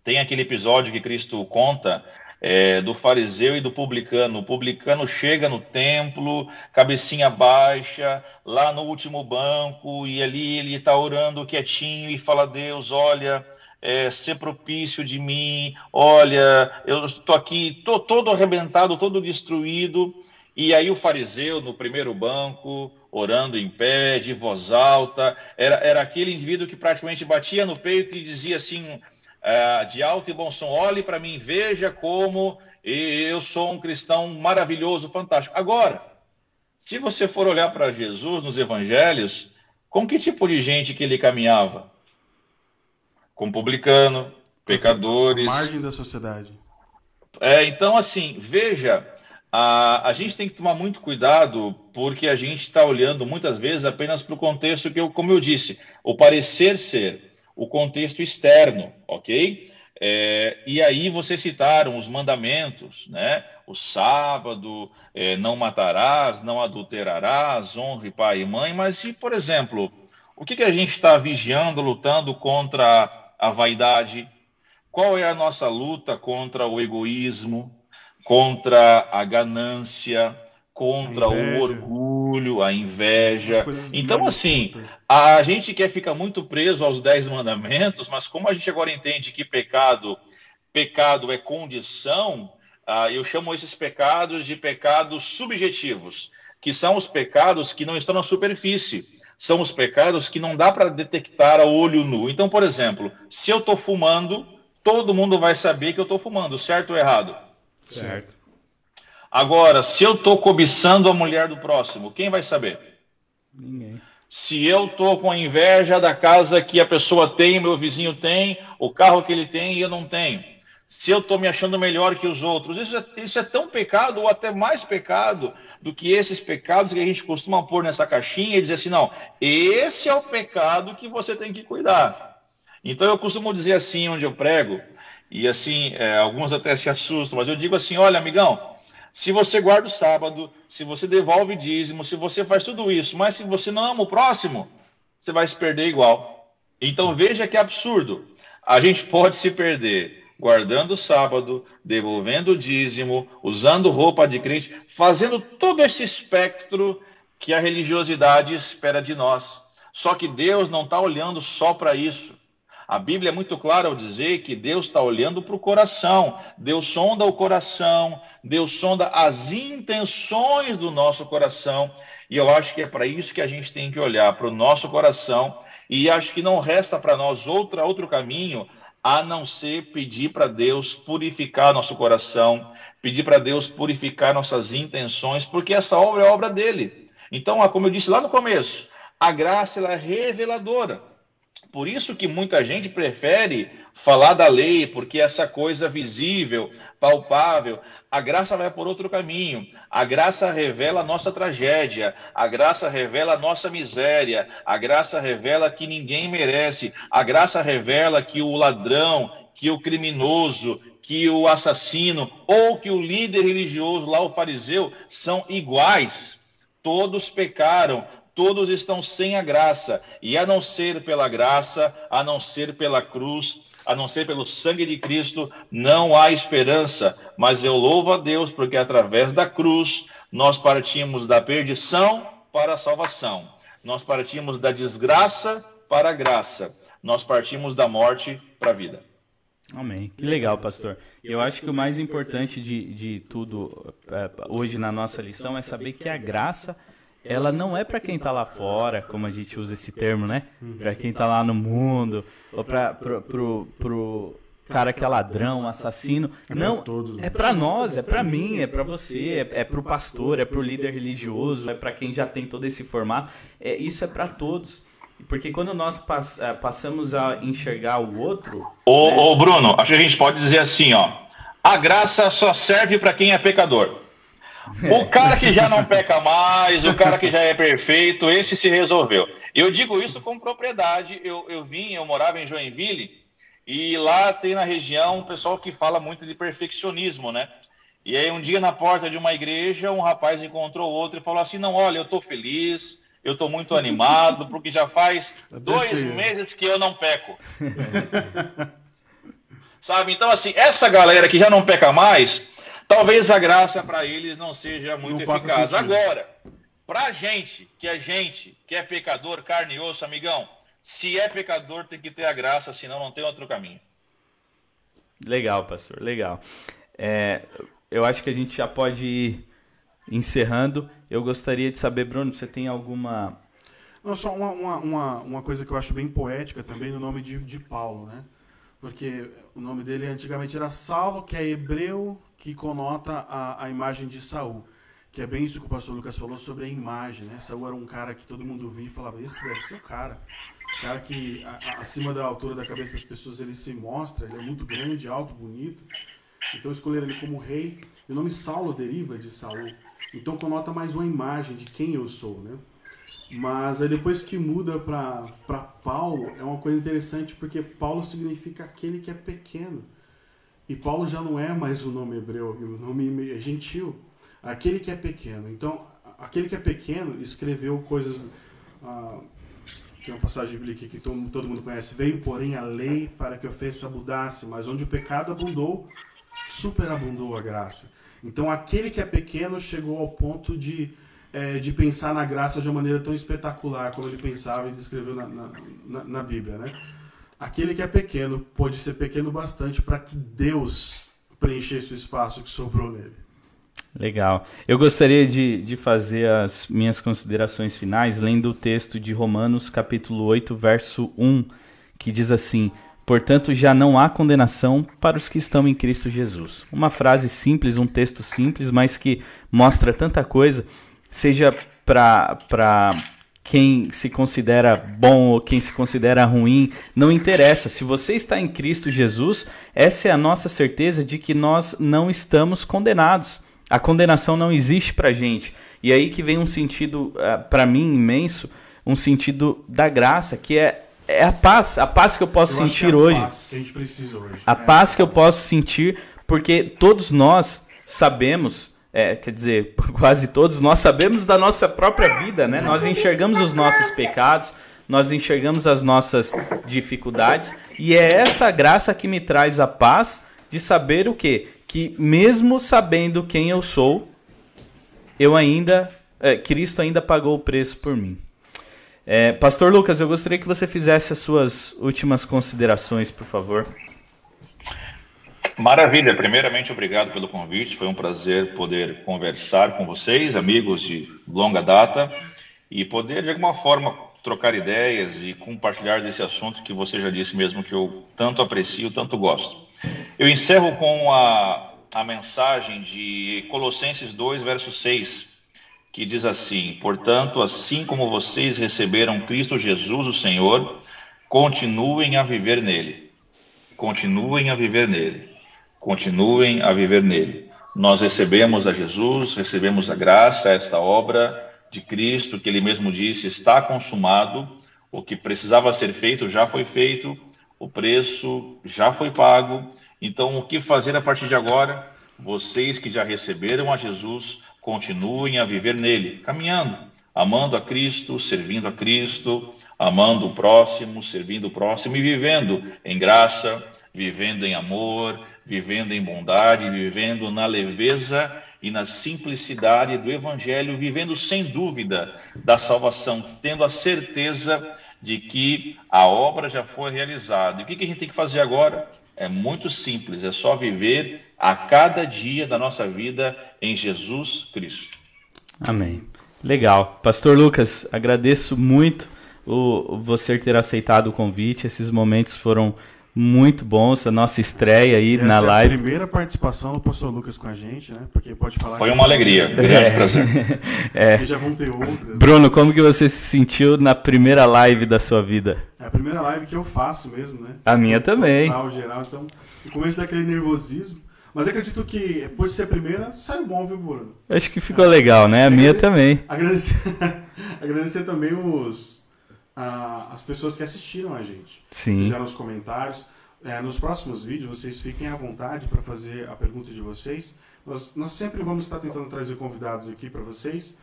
Speaker 3: Tem aquele episódio que Cristo conta é, do fariseu e do publicano. O publicano chega no templo, cabecinha baixa, lá no último banco, e ali ele está orando quietinho e fala: Deus, olha. É, ser propício de mim, olha, eu estou aqui, estou todo arrebentado, todo destruído, e aí o fariseu no primeiro banco, orando em pé, de voz alta, era, era aquele indivíduo que praticamente batia no peito e dizia assim: é, de alto e bom som. Olhe para mim, veja como eu sou um cristão maravilhoso, fantástico. Agora, se você for olhar para Jesus nos evangelhos, com que tipo de gente que ele caminhava? Com publicano, pecadores. A
Speaker 1: margem da sociedade.
Speaker 3: É, então, assim, veja, a, a gente tem que tomar muito cuidado porque a gente está olhando muitas vezes apenas para o contexto que eu, como eu disse, o parecer ser o contexto externo, ok? É, e aí vocês citaram os mandamentos, né? O sábado, é, não matarás, não adulterarás, honre pai e mãe, mas e, por exemplo, o que, que a gente está vigiando, lutando contra a vaidade? Qual é a nossa luta contra o egoísmo, contra a ganância, contra o orgulho, a inveja. Então, assim, a gente quer ficar muito preso aos dez mandamentos, mas como a gente agora entende que pecado, pecado é condição, uh, eu chamo esses pecados de pecados subjetivos, que são os pecados que não estão na superfície. São os pecados que não dá para detectar a olho nu. Então, por exemplo, se eu estou fumando, todo mundo vai saber que eu estou fumando, certo ou errado?
Speaker 1: Certo.
Speaker 3: Agora, se eu estou cobiçando a mulher do próximo, quem vai saber?
Speaker 2: Ninguém.
Speaker 3: Se eu estou com a inveja da casa que a pessoa tem, meu vizinho tem, o carro que ele tem e eu não tenho. Se eu estou me achando melhor que os outros, isso é, isso é tão pecado ou até mais pecado do que esses pecados que a gente costuma pôr nessa caixinha e dizer assim: não, esse é o pecado que você tem que cuidar. Então eu costumo dizer assim onde eu prego, e assim, é, alguns até se assustam, mas eu digo assim: olha, amigão, se você guarda o sábado, se você devolve dízimo, se você faz tudo isso, mas se você não ama o próximo, você vai se perder igual. Então veja que absurdo. A gente pode se perder guardando o sábado, devolvendo o dízimo, usando roupa de crente, fazendo todo esse espectro que a religiosidade espera de nós. Só que Deus não está olhando só para isso. A Bíblia é muito clara ao dizer que Deus está olhando para o coração, Deus sonda o coração, Deus sonda as intenções do nosso coração, e eu acho que é para isso que a gente tem que olhar para o nosso coração, e acho que não resta para nós outra, outro caminho a não ser pedir para Deus purificar nosso coração, pedir para Deus purificar nossas intenções, porque essa obra é obra dele. Então, como eu disse lá no começo, a graça é reveladora. Por isso que muita gente prefere falar da lei, porque essa coisa visível, palpável, a graça vai por outro caminho. A graça revela a nossa tragédia, a graça revela a nossa miséria, a graça revela que ninguém merece, a graça revela que o ladrão, que o criminoso, que o assassino ou que o líder religioso, lá o fariseu, são iguais. Todos pecaram, todos estão sem a graça, e a não ser pela graça, a não ser pela cruz, a não ser pelo sangue de Cristo, não há esperança. Mas eu louvo a Deus porque através da cruz nós partimos da perdição para a salvação, nós partimos da desgraça para a graça, nós partimos da morte para a vida.
Speaker 2: Amém. Que legal, pastor. Eu acho que o mais importante de, de tudo é, hoje na nossa lição é saber que a graça ela não é para quem está lá fora, como a gente usa esse termo, né? Para quem está lá no mundo, ou para pro, pro, pro cara que é ladrão, assassino. É não, é para nós, é para mim, é para você, é, é para o pastor, é para o líder religioso, é para quem já tem todo esse formato. É, isso é para todos. Porque quando nós pass eh, passamos a enxergar o outro.
Speaker 3: Ô, né? ô, Bruno, acho que a gente pode dizer assim, ó. A graça só serve para quem é pecador. O cara que já não peca mais, o cara que já é perfeito, esse se resolveu. Eu digo isso com propriedade. Eu, eu vim, eu morava em Joinville, e lá tem na região um pessoal que fala muito de perfeccionismo, né? E aí um dia na porta de uma igreja, um rapaz encontrou outro e falou assim: Não, olha, eu tô feliz, eu estou muito animado, porque já faz dois meses que eu não peco. Sabe? Então, assim, essa galera que já não peca mais, talvez a graça para eles não seja muito não eficaz. Agora, para a gente, que é gente, que é pecador, carne e osso, amigão, se é pecador, tem que ter a graça, senão não tem outro caminho.
Speaker 2: Legal, pastor, legal. É, eu acho que a gente já pode ir encerrando. Eu gostaria de saber, Bruno, você tem alguma.
Speaker 1: Não, só uma, uma, uma, uma coisa que eu acho bem poética também no nome de, de Paulo, né? Porque o nome dele antigamente era Saulo, que é hebreu, que conota a, a imagem de Saul. Que é bem isso que o pastor Lucas falou sobre a imagem, né? Saul era um cara que todo mundo via e falava, esse deve ser o cara. O cara que, a, acima da altura da cabeça das pessoas, ele se mostra, ele é muito grande, alto, bonito. Então escolheram ele como rei. E o nome Saulo deriva de Saul. Então conota mais uma imagem de quem eu sou, né? Mas aí depois que muda para Paulo, é uma coisa interessante porque Paulo significa aquele que é pequeno. E Paulo já não é mais o nome hebreu, o nome é gentil. Aquele que é pequeno. Então, aquele que é pequeno escreveu coisas. Ah, tem uma passagem bíblica que todo, todo mundo conhece. Veio, porém, a lei para que a ofensa mudasse, mas onde o pecado abundou, superabundou a graça. Então, aquele que é pequeno chegou ao ponto de, é, de pensar na graça de uma maneira tão espetacular como ele pensava e descreveu na, na, na, na Bíblia. Né? Aquele que é pequeno pode ser pequeno bastante para que Deus preenchesse o espaço que sobrou nele.
Speaker 2: Legal. Eu gostaria de, de fazer as minhas considerações finais lendo o texto de Romanos, capítulo 8, verso 1, que diz assim: Portanto, já não há condenação para os que estão em Cristo Jesus. Uma frase simples, um texto simples, mas que mostra tanta coisa, seja para quem se considera bom ou quem se considera ruim, não interessa. Se você está em Cristo Jesus, essa é a nossa certeza de que nós não estamos condenados. A condenação não existe para gente. E aí que vem um sentido, eh, para mim, imenso, um sentido da graça, que é é a paz, a paz que eu posso eu sentir
Speaker 1: é a
Speaker 2: hoje.
Speaker 1: Paz que a gente precisa hoje.
Speaker 2: A é. paz que eu posso sentir, porque todos nós sabemos, é, quer dizer, quase todos nós sabemos da nossa própria vida, né? Nós enxergamos os nossos pecados, nós enxergamos as nossas dificuldades, e é essa graça que me traz a paz de saber o quê? Que mesmo sabendo quem eu sou, eu ainda, é, Cristo ainda pagou o preço por mim. É, Pastor Lucas, eu gostaria que você fizesse as suas últimas considerações, por favor.
Speaker 3: Maravilha. Primeiramente, obrigado pelo convite. Foi um prazer poder conversar com vocês, amigos de longa data, e poder, de alguma forma, trocar ideias e compartilhar desse assunto que você já disse mesmo que eu tanto aprecio, tanto gosto. Eu encerro com a, a mensagem de Colossenses 2, verso 6 que diz assim: Portanto, assim como vocês receberam Cristo Jesus, o Senhor, continuem a viver nele. Continuem a viver nele. Continuem a viver nele. Nós recebemos a Jesus, recebemos a graça, esta obra de Cristo, que ele mesmo disse está consumado. O que precisava ser feito já foi feito, o preço já foi pago. Então, o que fazer a partir de agora? Vocês que já receberam a Jesus, continuem a viver nele, caminhando, amando a Cristo, servindo a Cristo, amando o próximo, servindo o próximo e vivendo em graça, vivendo em amor, vivendo em bondade, vivendo na leveza e na simplicidade do Evangelho, vivendo sem dúvida da salvação, tendo a certeza de que a obra já foi realizada. E o que, a gente tem que fazer agora? É muito simples, é só viver a cada dia da nossa vida em Jesus Cristo.
Speaker 2: Amém. Legal. Pastor Lucas, agradeço muito o, você ter aceitado o convite. Esses momentos foram muito bons, a nossa estreia aí
Speaker 1: Essa
Speaker 2: na live.
Speaker 1: É a primeira participação do pastor Lucas com a gente, né? Porque pode falar.
Speaker 3: Foi uma alegria, é. grande prazer.
Speaker 1: É. E já vão ter outras.
Speaker 2: Bruno, como que você se sentiu na primeira live da sua vida?
Speaker 1: É a primeira live que eu faço mesmo, né?
Speaker 2: A minha também.
Speaker 1: Geral, geral, então, no começo daquele nervosismo. Mas acredito que, por ser a primeira, saiu bom, viu, Bruno?
Speaker 2: Acho que ficou é. legal, né? A minha também.
Speaker 1: Agradecer, agradecer também os as pessoas que assistiram a gente.
Speaker 2: Sim.
Speaker 1: Fizeram os comentários. É, nos próximos vídeos, vocês fiquem à vontade para fazer a pergunta de vocês. Nós, nós sempre vamos estar tentando trazer convidados aqui para vocês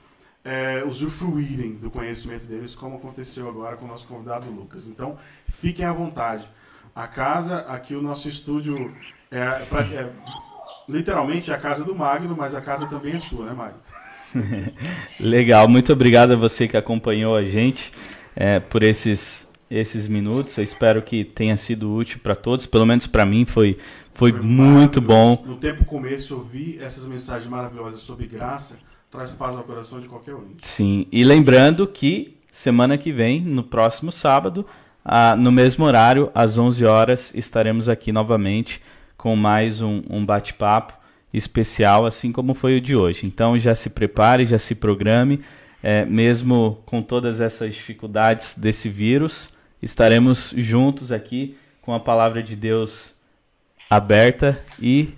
Speaker 1: é, usufruírem do conhecimento deles, como aconteceu agora com o nosso convidado Lucas. Então, fiquem à vontade. A casa, aqui o nosso estúdio, é, pra, é literalmente a casa do Magno, mas a casa também é sua, né, Magno?
Speaker 2: Legal, muito obrigado a você que acompanhou a gente é, por esses, esses minutos. Eu espero que tenha sido útil para todos, pelo menos para mim foi, foi, foi muito bom.
Speaker 1: No tempo começo, ouvir essas mensagens maravilhosas sobre graça traz paz ao coração de qualquer um.
Speaker 2: Sim, e lembrando que semana que vem, no próximo sábado, ah, no mesmo horário, às 11 horas, estaremos aqui novamente com mais um, um bate-papo especial, assim como foi o de hoje. Então já se prepare, já se programe é, mesmo com todas essas dificuldades desse vírus, estaremos juntos aqui com a palavra de Deus aberta e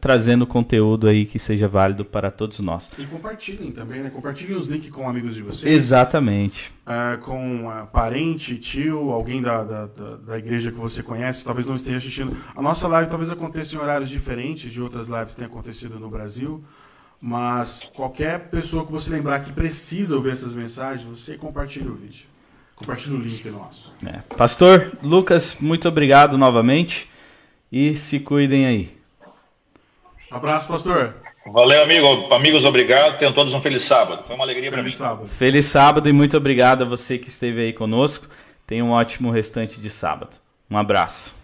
Speaker 2: trazendo conteúdo aí que seja válido para todos nós.
Speaker 1: E compartilhem também, né? Compartilhem os links com amigos de vocês.
Speaker 2: Exatamente.
Speaker 1: Uh, com uh, parente, tio, alguém da, da, da, da, igreja que você conhece, talvez não esteja assistindo. A nossa live talvez aconteça em horários diferentes de outras lives que têm acontecido no Brasil. Mas qualquer pessoa que você lembrar que precisa ouvir essas mensagens, você compartilha o vídeo. Compartilha o link nosso.
Speaker 2: É. Pastor Lucas, muito obrigado novamente e se cuidem aí.
Speaker 1: Abraço, pastor.
Speaker 3: Valeu, amigo. Amigos, obrigado. Tenham todos um feliz sábado. Foi uma alegria para mim.
Speaker 1: Sábado.
Speaker 2: Feliz sábado e muito obrigado a você que esteve aí conosco. Tenha um ótimo restante de sábado. Um abraço.